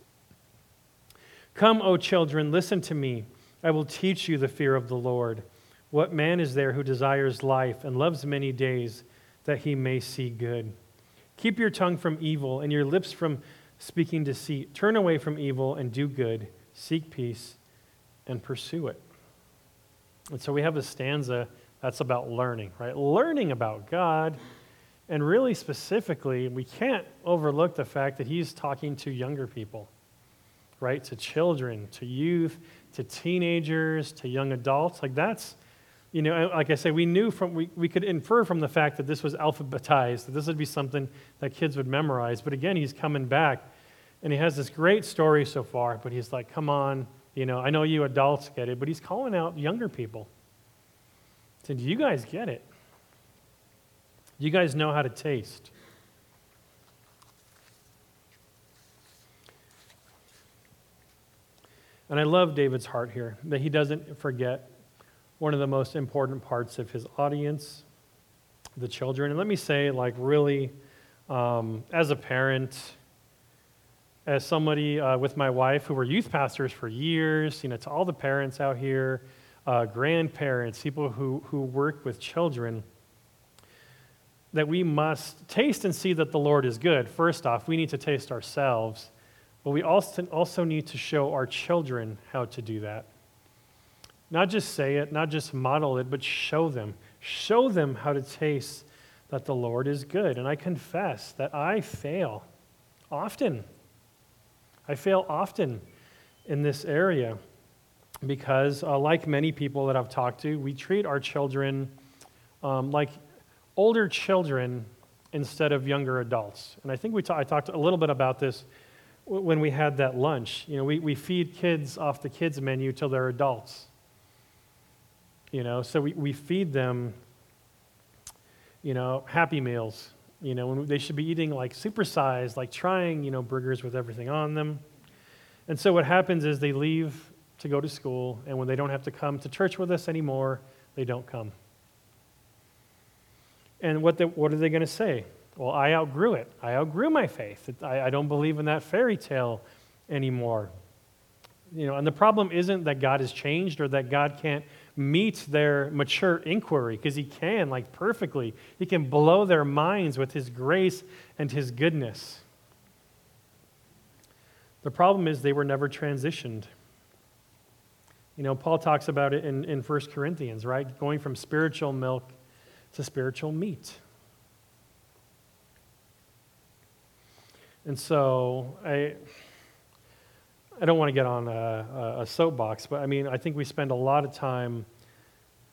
Come, O children, listen to me. I will teach you the fear of the Lord. What man is there who desires life and loves many days that he may see good? Keep your tongue from evil and your lips from speaking deceit. Turn away from evil and do good. Seek peace and pursue it. And so we have a stanza that's about learning, right? Learning about God. And really specifically, we can't overlook the fact that he's talking to younger people, right? To children, to youth, to teenagers, to young adults. Like that's, you know, like I say, we knew from, we, we could infer from the fact that this was alphabetized, that this would be something that kids would memorize. But again, he's coming back and he has this great story so far, but he's like, come on, you know, I know you adults get it, but he's calling out younger people. So, do you guys get it? You guys know how to taste. And I love David's heart here, that he doesn't forget one of the most important parts of his audience, the children. And let me say, like, really, um, as a parent, as somebody uh, with my wife who were youth pastors for years, you know, to all the parents out here, uh, grandparents, people who, who work with children, that we must taste and see that the Lord is good. First off, we need to taste ourselves, but we also, also need to show our children how to do that. Not just say it, not just model it, but show them. Show them how to taste that the Lord is good. And I confess that I fail often. I fail often in this area because, uh, like many people that I've talked to, we treat our children um, like older children instead of younger adults. And I think we ta- I talked a little bit about this w- when we had that lunch. You know, we, we feed kids off the kids' menu till they're adults. You know, so we, we feed them, you know, happy meals you know, when they should be eating like supersized, like trying, you know, burgers with everything on them. And so what happens is they leave to go to school, and when they don't have to come to church with us anymore, they don't come. And what, the, what are they going to say? Well, I outgrew it. I outgrew my faith. I, I don't believe in that fairy tale anymore. You know, and the problem isn't that God has changed or that God can't meet their mature inquiry because he can, like perfectly. He can blow their minds with his grace and his goodness. The problem is they were never transitioned. You know, Paul talks about it in, in 1 Corinthians, right? Going from spiritual milk to spiritual meat. And so I. I don't want to get on a, a, soapbox, but I mean, I think we spend a lot of time,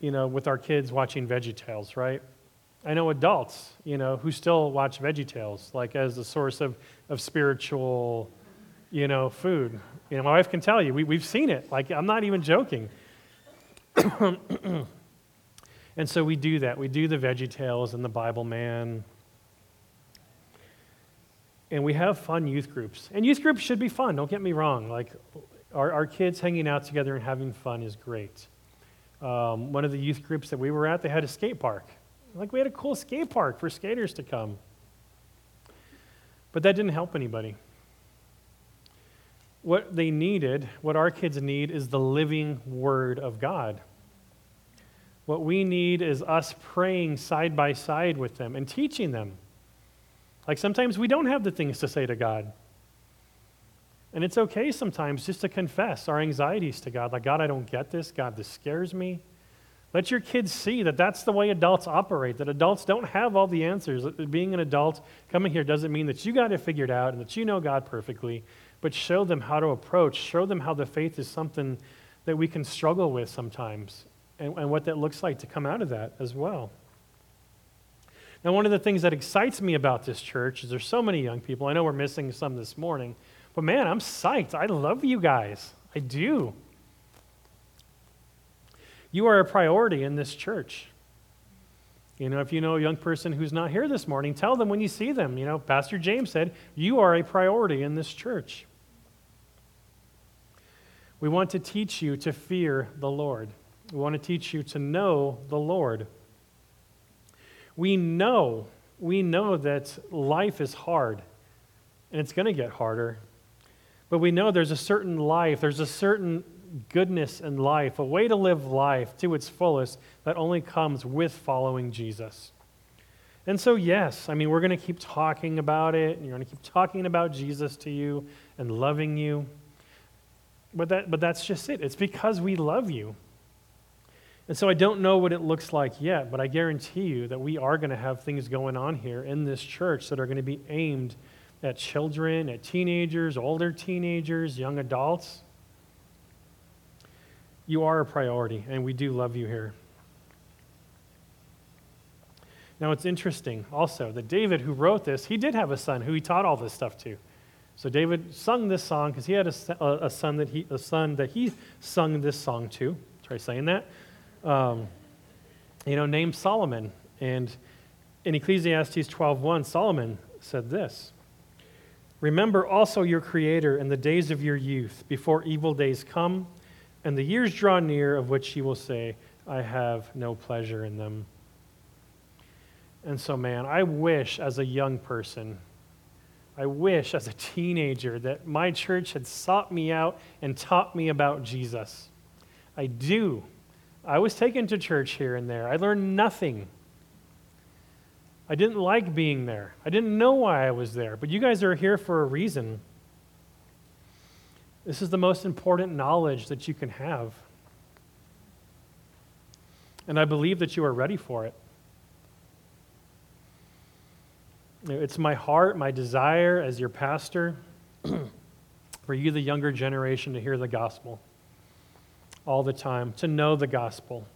you know, with our kids watching VeggieTales, right? I know adults, you know, who still watch VeggieTales, like as a source of, of spiritual, you know, food. You know, my wife can tell you, we, we've seen it. Like, I'm not even joking. and so we do that. We do the VeggieTales and the Bible Man and we have fun youth groups. And youth groups should be fun, don't get me wrong. Like, our, our kids hanging out together and having fun is great. Um, one of the youth groups that we were at, they had a skate park. Like, we had a cool skate park for skaters to come. But that didn't help anybody. What they needed, what our kids need, is the living Word of God. What we need is us praying side by side with them and teaching them Like sometimes we don't have the things to say to God. And it's okay sometimes just to confess our anxieties to God. Like, God, I don't get this. God, this scares me. Let your kids see that that's the way adults operate, that adults don't have all the answers. Being an adult coming here doesn't mean that you got it figured out and that you know God perfectly, but show them how to approach, show them how the faith is something that we can struggle with sometimes and, and what that looks like to come out of that as well. Now, one of the things that excites me about this church is there's so many young people. I know we're missing some this morning, but man, I'm psyched. I love you guys. I do. You are a priority in this church. You know, if you know a young person who's not here this morning, tell them when you see them. You know, Pastor James said, You are a priority in this church. We want to teach you to fear the Lord. We want to teach you to know the Lord. We know, we know that life is hard and it's going to get harder. But we know there's a certain life, there's a certain goodness in life, a way to live life to its fullest that only comes with following Jesus. And so, yes, I mean, we're going to keep talking about it, and you're going to keep talking about Jesus to you and loving you. But, that, but that's just it. It's because we love you. And so I don't know what it looks like yet, but I guarantee you that we are going to have things going on here in this church that are going to be aimed at children, at teenagers, older teenagers, young adults you are a priority, and we do love you here. Now, it's interesting also that David, who wrote this, he did have a son who he taught all this stuff to. So David sung this song because he had a, a, son that he a son that he sung this song to. Try saying that. Um, you know, named Solomon. And in Ecclesiastes 12:1, Solomon said this: "Remember also your Creator in the days of your youth, before evil days come." and the years draw near of which he will say, I have no pleasure in them. And so, man, I wish as a young person, I wish as a teenager that my church had sought me out and taught me about Jesus. I do. I was taken to church here and there. I learned nothing. I didn't like being there. I didn't know why I was there. But you guys are here for a reason. This is the most important knowledge that you can have. And I believe that you are ready for it. It's my heart, my desire as your pastor, for you, the younger generation, to hear the gospel all the time, to know the gospel.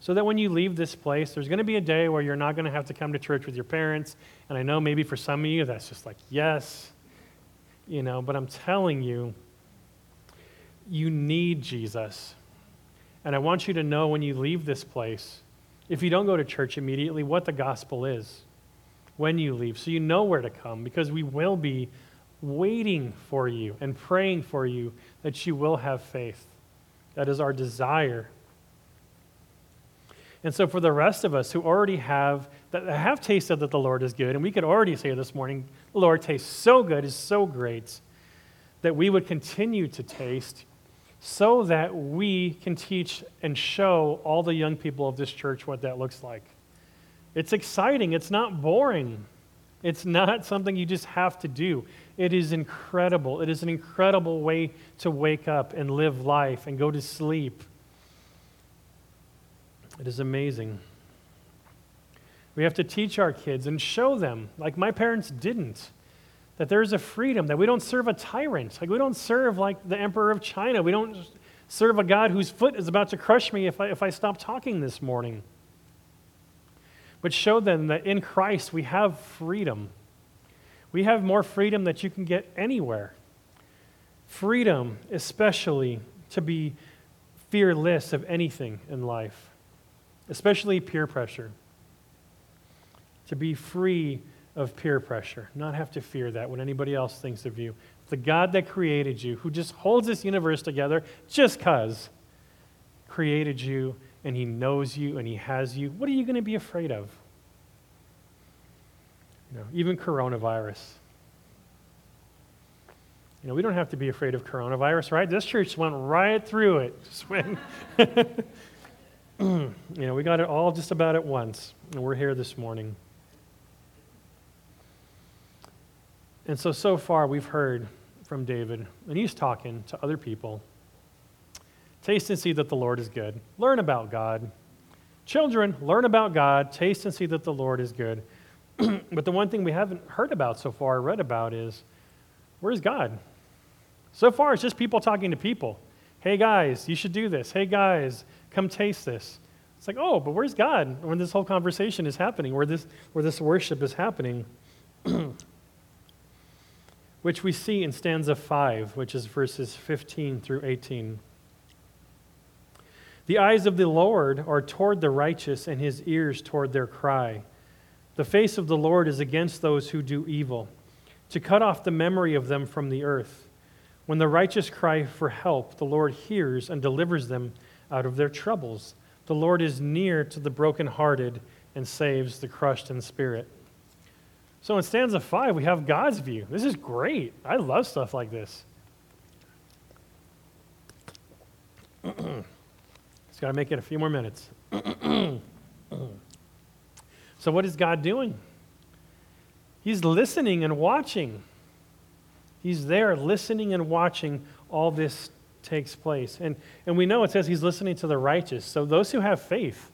So that when you leave this place, there's going to be a day where you're not going to have to come to church with your parents. And I know maybe for some of you, that's just like, yes, you know, but I'm telling you, you need Jesus. And I want you to know when you leave this place, if you don't go to church immediately, what the gospel is when you leave. So you know where to come because we will be waiting for you and praying for you that you will have faith. That is our desire. And so, for the rest of us who already have that have tasted that the Lord is good, and we could already say this morning, the Lord tastes so good, is so great, that we would continue to taste so that we can teach and show all the young people of this church what that looks like. It's exciting, it's not boring. It's not something you just have to do. It is incredible. It is an incredible way to wake up and live life and go to sleep. It is amazing. We have to teach our kids and show them, like my parents didn't that there's a freedom, that we don't serve a tyrant. Like, we don't serve like the emperor of China. We don't serve a God whose foot is about to crush me if I, if I stop talking this morning. But show them that in Christ we have freedom. We have more freedom that you can get anywhere. Freedom, especially to be fearless of anything in life, especially peer pressure. To be free of peer pressure, not have to fear that what anybody else thinks of you. The God that created you, who just holds this universe together just because created you and he knows you and he has you, what are you going to be afraid of? You know, even coronavirus. You know, we don't have to be afraid of coronavirus, right? This church went right through it. Just went. you know, we got it all just about at once, and we're here this morning. And so, so far, we've heard from David, and he's talking to other people. Taste and see that the Lord is good. Learn about God. Children, learn about God. Taste and see that the Lord is good. but the one thing we haven't heard about so far, read about, is where's God? So far, it's just people talking to people. Hey, guys, you should do this. Hey, guys, come taste this. It's like, oh, but where's God when this whole conversation is happening, where this, where this worship is happening? which we see in stanza 5, which is verses 15 through 18. The eyes of the Lord are toward the righteous, and his ears toward their cry. The face of the Lord is against those who do evil, to cut off the memory of them from the earth. When the righteous cry for help, the Lord hears and delivers them out of their troubles. The Lord is near to the brokenhearted and saves the crushed in spirit. So in stanza five, we have God's view. This is great. I love stuff like this. Got to make it a few more minutes. so, what is God doing? He's listening and watching. He's there listening and watching all this takes place. And, and we know it says he's listening to the righteous. So those who have faith.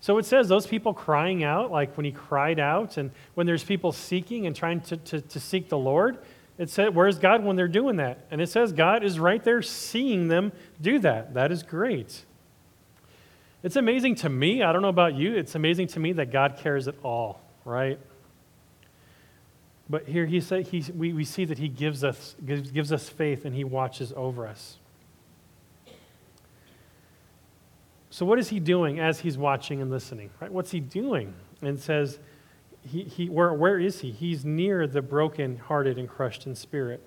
So it says those people crying out, like when he cried out, and when there's people seeking and trying to, to, to seek the Lord, it said, Where's God when they're doing that? And it says God is right there seeing them do that. That is great. It's amazing to me. I don't know about you. It's amazing to me that God cares at all, right? But here he said, he, we, we see that he gives us, gives, gives us faith and he watches over us. So, what is he doing as he's watching and listening? Right? What's he doing? And says, he, he, where, where is he? He's near the broken-hearted and crushed in spirit.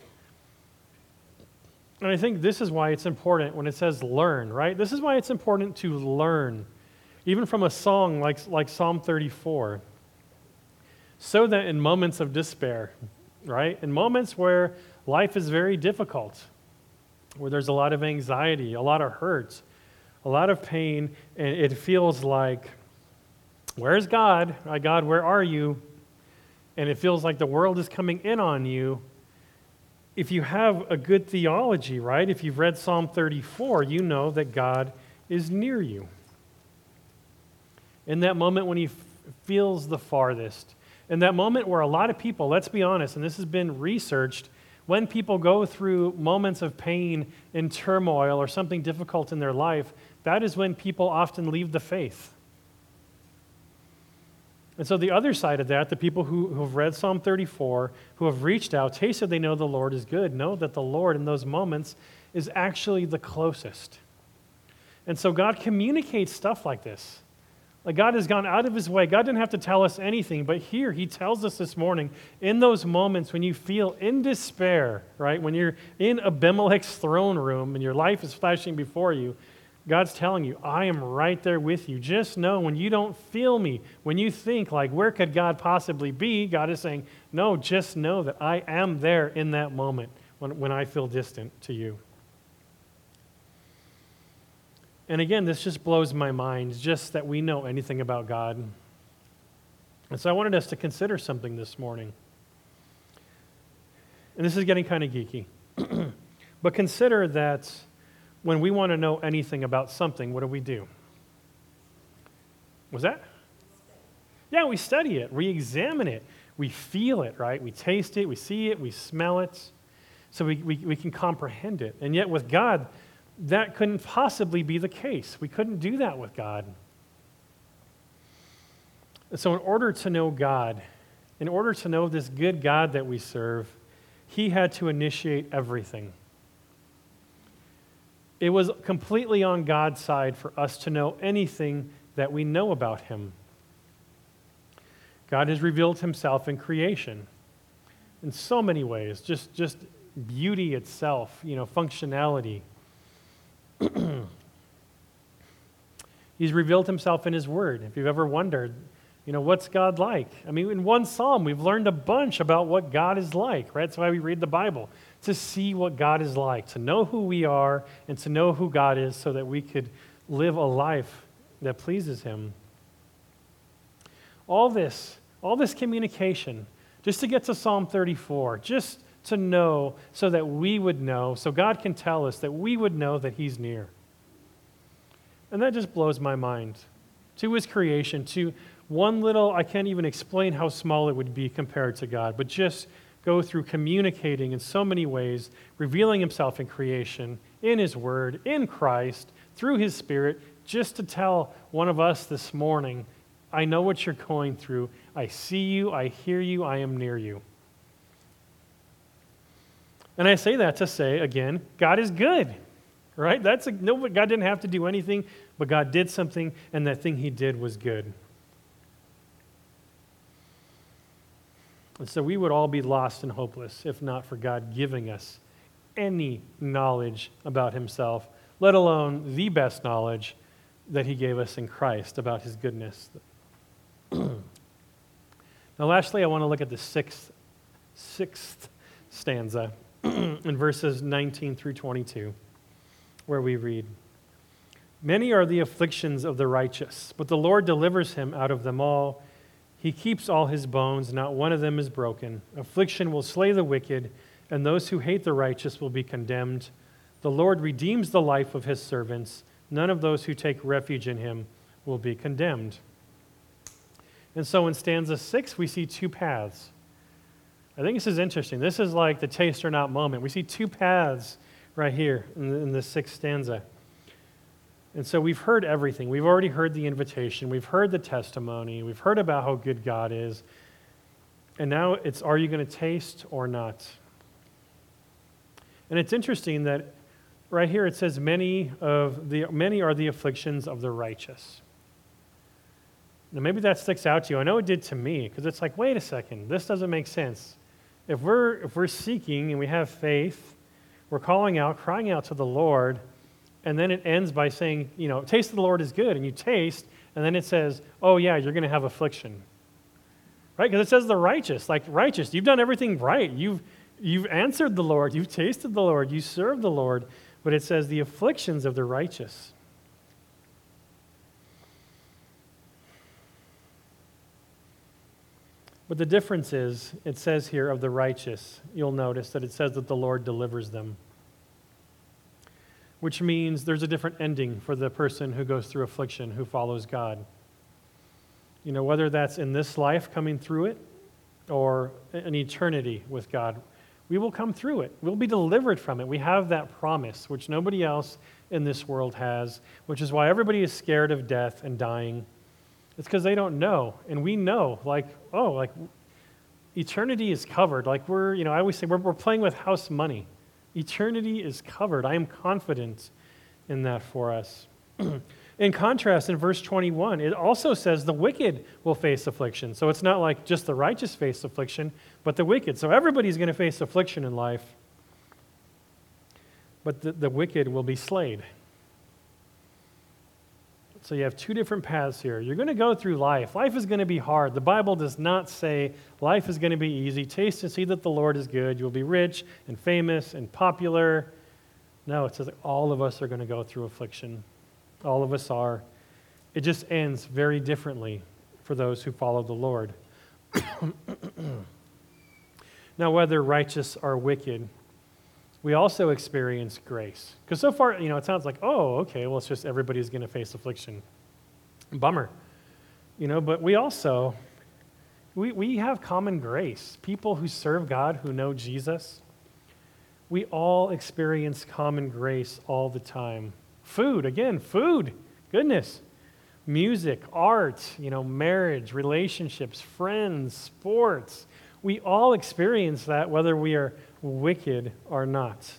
And I think this is why it's important when it says learn, right? This is why it's important to learn, even from a song like, like Psalm 34 so that in moments of despair, right, in moments where life is very difficult, where there's a lot of anxiety, a lot of hurt, a lot of pain, and it feels like, where's God? My God, where are you? And it feels like the world is coming in on you. If you have a good theology, right, if you've read Psalm 34, you know that God is near you. In that moment when he f- feels the farthest, in that moment where a lot of people, let's be honest, and this has been researched, when people go through moments of pain and turmoil or something difficult in their life, that is when people often leave the faith. And so, the other side of that, the people who, who have read Psalm 34, who have reached out, tasted they know the Lord is good, know that the Lord in those moments is actually the closest. And so, God communicates stuff like this. Like God has gone out of his way. God didn't have to tell us anything, but here he tells us this morning in those moments when you feel in despair, right? When you're in Abimelech's throne room and your life is flashing before you, God's telling you, I am right there with you. Just know when you don't feel me, when you think, like, where could God possibly be? God is saying, no, just know that I am there in that moment when, when I feel distant to you. And again, this just blows my mind, just that we know anything about God. And so I wanted us to consider something this morning. And this is getting kind of geeky. but consider that when we want to know anything about something, what do we do? Was that? Yeah, we study it, we examine it, we feel it, right? We taste it, we see it, we smell it, so we, we, we can comprehend it. And yet, with God, that couldn't possibly be the case. We couldn't do that with God. So, in order to know God, in order to know this good God that we serve, he had to initiate everything. It was completely on God's side for us to know anything that we know about him. God has revealed himself in creation in so many ways, just, just beauty itself, you know, functionality. He's revealed himself in his word. If you've ever wondered, you know, what's God like? I mean, in one psalm, we've learned a bunch about what God is like, right? That's why we read the Bible, to see what God is like, to know who we are, and to know who God is so that we could live a life that pleases him. All this, all this communication just to get to Psalm 34, just to know so that we would know, so God can tell us that we would know that He's near. And that just blows my mind. To His creation, to one little, I can't even explain how small it would be compared to God, but just go through communicating in so many ways, revealing Himself in creation, in His Word, in Christ, through His Spirit, just to tell one of us this morning, I know what you're going through. I see you, I hear you, I am near you. And I say that to say, again, God is good, right? That's a, no, God didn't have to do anything, but God did something, and that thing He did was good. And so we would all be lost and hopeless if not for God giving us any knowledge about Himself, let alone the best knowledge that He gave us in Christ about His goodness. now, lastly, I want to look at the sixth, sixth stanza in verses 19 through 22, where we read Many are the afflictions of the righteous, but the Lord delivers him out of them all. He keeps all his bones, not one of them is broken. Affliction will slay the wicked, and those who hate the righteous will be condemned. The Lord redeems the life of his servants. None of those who take refuge in him will be condemned. And so in stanza six, we see two paths. I think this is interesting. This is like the taste or not moment. We see two paths right here in the, in the sixth stanza. And so we've heard everything. We've already heard the invitation. We've heard the testimony. We've heard about how good God is. And now it's are you going to taste or not? And it's interesting that right here it says many of the many are the afflictions of the righteous. Now maybe that sticks out to you. I know it did to me because it's like, wait a second, this doesn't make sense. If we're if we're seeking and we have faith, we're calling out, crying out to the Lord, and then it ends by saying, you know, taste of the Lord is good, and you taste, and then it says, oh, yeah, you're going to have affliction. Right? Because it says the righteous, like righteous. You've done everything right. You've, you've answered the Lord. You've tasted the Lord. You served the Lord. But it says the afflictions of the righteous. But the difference is, it says here of the righteous, you'll notice that it says that the Lord delivers them which means there's a different ending for the person who goes through affliction, who follows God. You know, whether that's in this life coming through it or an eternity with God, we will come through it. We'll be delivered from it. We have that promise, which nobody else in this world has, which is why everybody is scared of death and dying. It's because they don't know. And we know, like, oh, like eternity is covered. Like we're, you know, I always say we're, we're playing with house money. Eternity is covered. I am confident in that for us. in contrast, in verse 21, it also says the wicked will face affliction. So it's not like just the righteous face affliction, but the wicked. So everybody's going to face affliction in life, but the, the wicked will be slayed. So you have two different paths here. You're going to go through life. Life is going to be hard. The Bible does not say life is going to be easy. Taste and see that the Lord is good. You'll be rich and famous and popular. No, it says all of us are going to go through affliction. All of us are. It just ends very differently for those who follow the Lord. now, whether righteous or wicked, we also experience grace. Because so far, you know, it sounds like, oh, okay, well, it's just everybody's going to face affliction. Bummer. You know, but we also, we, we have common grace. People who serve God, who know Jesus, we all experience common grace all the time. Food, again, food, goodness. Music, art, you know, marriage, relationships, friends, sports. We all experience that whether we are wicked or not.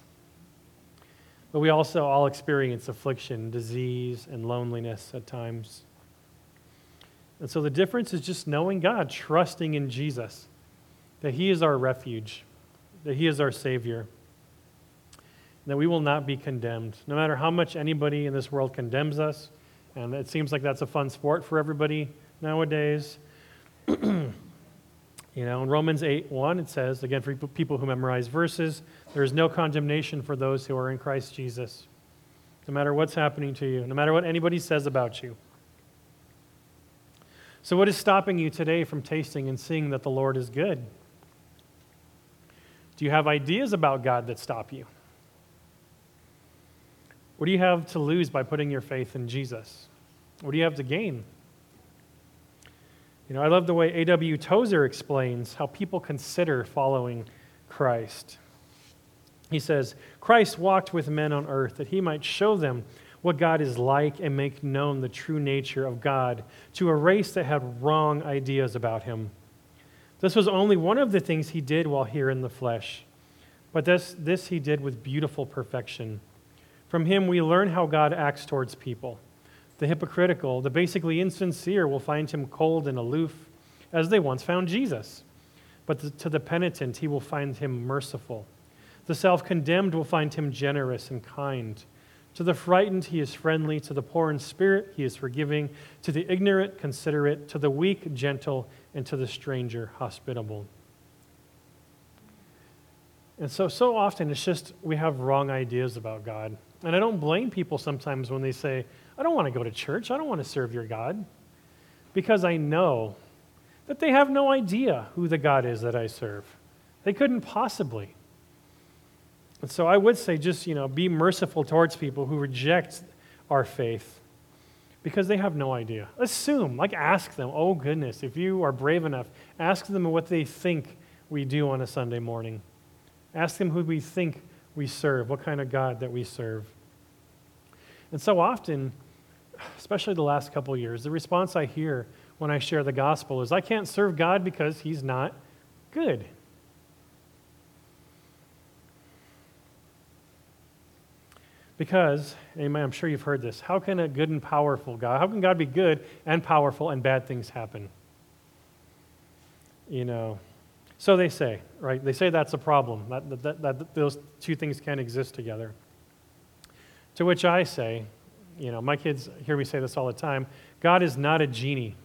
But we also all experience affliction, disease, and loneliness at times. And so the difference is just knowing God, trusting in Jesus, that He is our refuge, that He is our Savior, that we will not be condemned. No matter how much anybody in this world condemns us, and it seems like that's a fun sport for everybody nowadays. You know, in Romans 8 1, it says, again, for people who memorize verses, there is no condemnation for those who are in Christ Jesus. No matter what's happening to you, no matter what anybody says about you. So, what is stopping you today from tasting and seeing that the Lord is good? Do you have ideas about God that stop you? What do you have to lose by putting your faith in Jesus? What do you have to gain? You know, I love the way A.W. Tozer explains how people consider following Christ. He says, Christ walked with men on earth that he might show them what God is like and make known the true nature of God to a race that had wrong ideas about him. This was only one of the things he did while here in the flesh, but this, this he did with beautiful perfection. From him, we learn how God acts towards people. The hypocritical, the basically insincere, will find him cold and aloof, as they once found Jesus. But to the penitent, he will find him merciful. The self condemned will find him generous and kind. To the frightened, he is friendly. To the poor in spirit, he is forgiving. To the ignorant, considerate. To the weak, gentle. And to the stranger, hospitable. And so, so often it's just we have wrong ideas about God. And I don't blame people sometimes when they say, I don't want to go to church. I don't want to serve your God. Because I know that they have no idea who the God is that I serve. They couldn't possibly. And so I would say just, you know, be merciful towards people who reject our faith because they have no idea. Assume, like ask them, oh goodness, if you are brave enough, ask them what they think we do on a Sunday morning. Ask them who we think we serve, what kind of God that we serve. And so often, especially the last couple years, the response I hear when I share the gospel is I can't serve God because he's not good. Because, amen, I'm sure you've heard this. How can a good and powerful God, how can God be good and powerful and bad things happen? You know, so they say, right? They say that's a problem, that, that, that those two things can't exist together. To which I say, you know, my kids hear me say this all the time God is not a genie,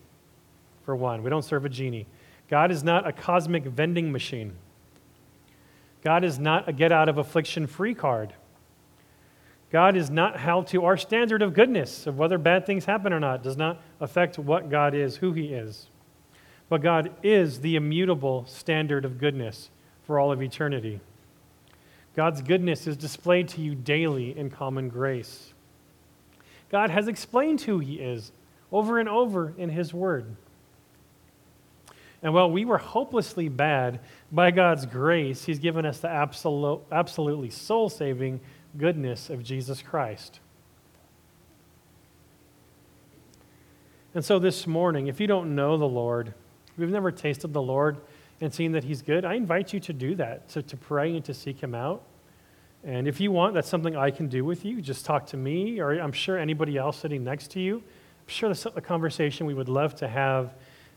for one. We don't serve a genie. God is not a cosmic vending machine. God is not a get out of affliction free card. God is not held to our standard of goodness, of whether bad things happen or not, does not affect what God is, who He is. But God is the immutable standard of goodness for all of eternity. God's goodness is displayed to you daily in common grace. God has explained who He is over and over in His Word. And while we were hopelessly bad, by God's grace, He's given us the absolute, absolutely soul saving goodness of Jesus Christ. And so this morning, if you don't know the Lord, if you've never tasted the Lord and seeing that He's good, I invite you to do that, to, to pray and to seek Him out. And if you want, that's something I can do with you. Just talk to me, or I'm sure anybody else sitting next to you. I'm sure that's a conversation we would love to have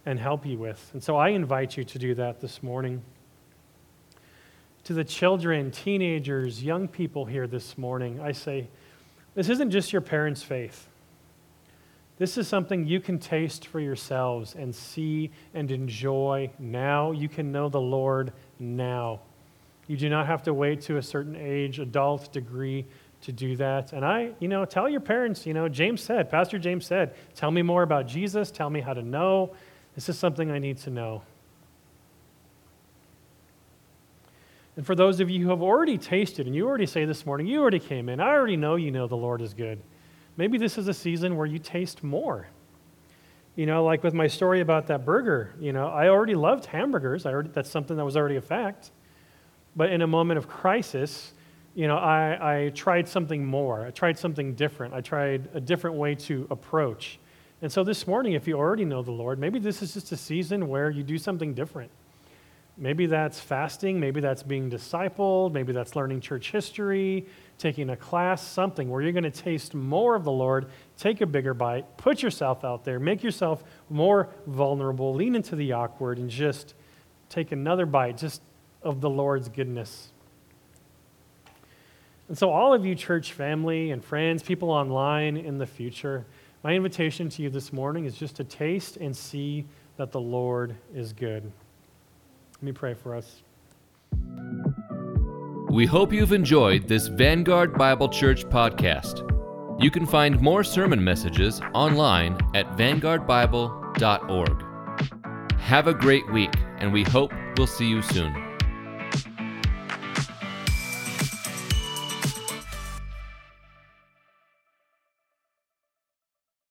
and help you with. And so I invite you to do that this morning to the children, teenagers, young people here this morning, I say, this isn't just your parents' faith. This is something you can taste for yourselves and see and enjoy now. You can know the Lord now. You do not have to wait to a certain age, adult degree to do that. And I, you know, tell your parents, you know, James said, Pastor James said, tell me more about Jesus, tell me how to know. This is something I need to know. And for those of you who have already tasted, and you already say this morning, you already came in, I already know you know the Lord is good. Maybe this is a season where you taste more. You know, like with my story about that burger, you know, I already loved hamburgers. I already, that's something that was already a fact. But in a moment of crisis, you know, I, I tried something more. I tried something different. I tried a different way to approach. And so this morning, if you already know the Lord, maybe this is just a season where you do something different. Maybe that's fasting, maybe that's being discipled, maybe that's learning church history, taking a class, something where you're going to taste more of the Lord, take a bigger bite, put yourself out there, make yourself more vulnerable, lean into the awkward, and just take another bite just of the Lord's goodness. And so, all of you, church family and friends, people online in the future, my invitation to you this morning is just to taste and see that the Lord is good. Let me pray for us. We hope you've enjoyed this Vanguard Bible Church podcast. You can find more sermon messages online at vanguardbible.org. Have a great week, and we hope we'll see you soon.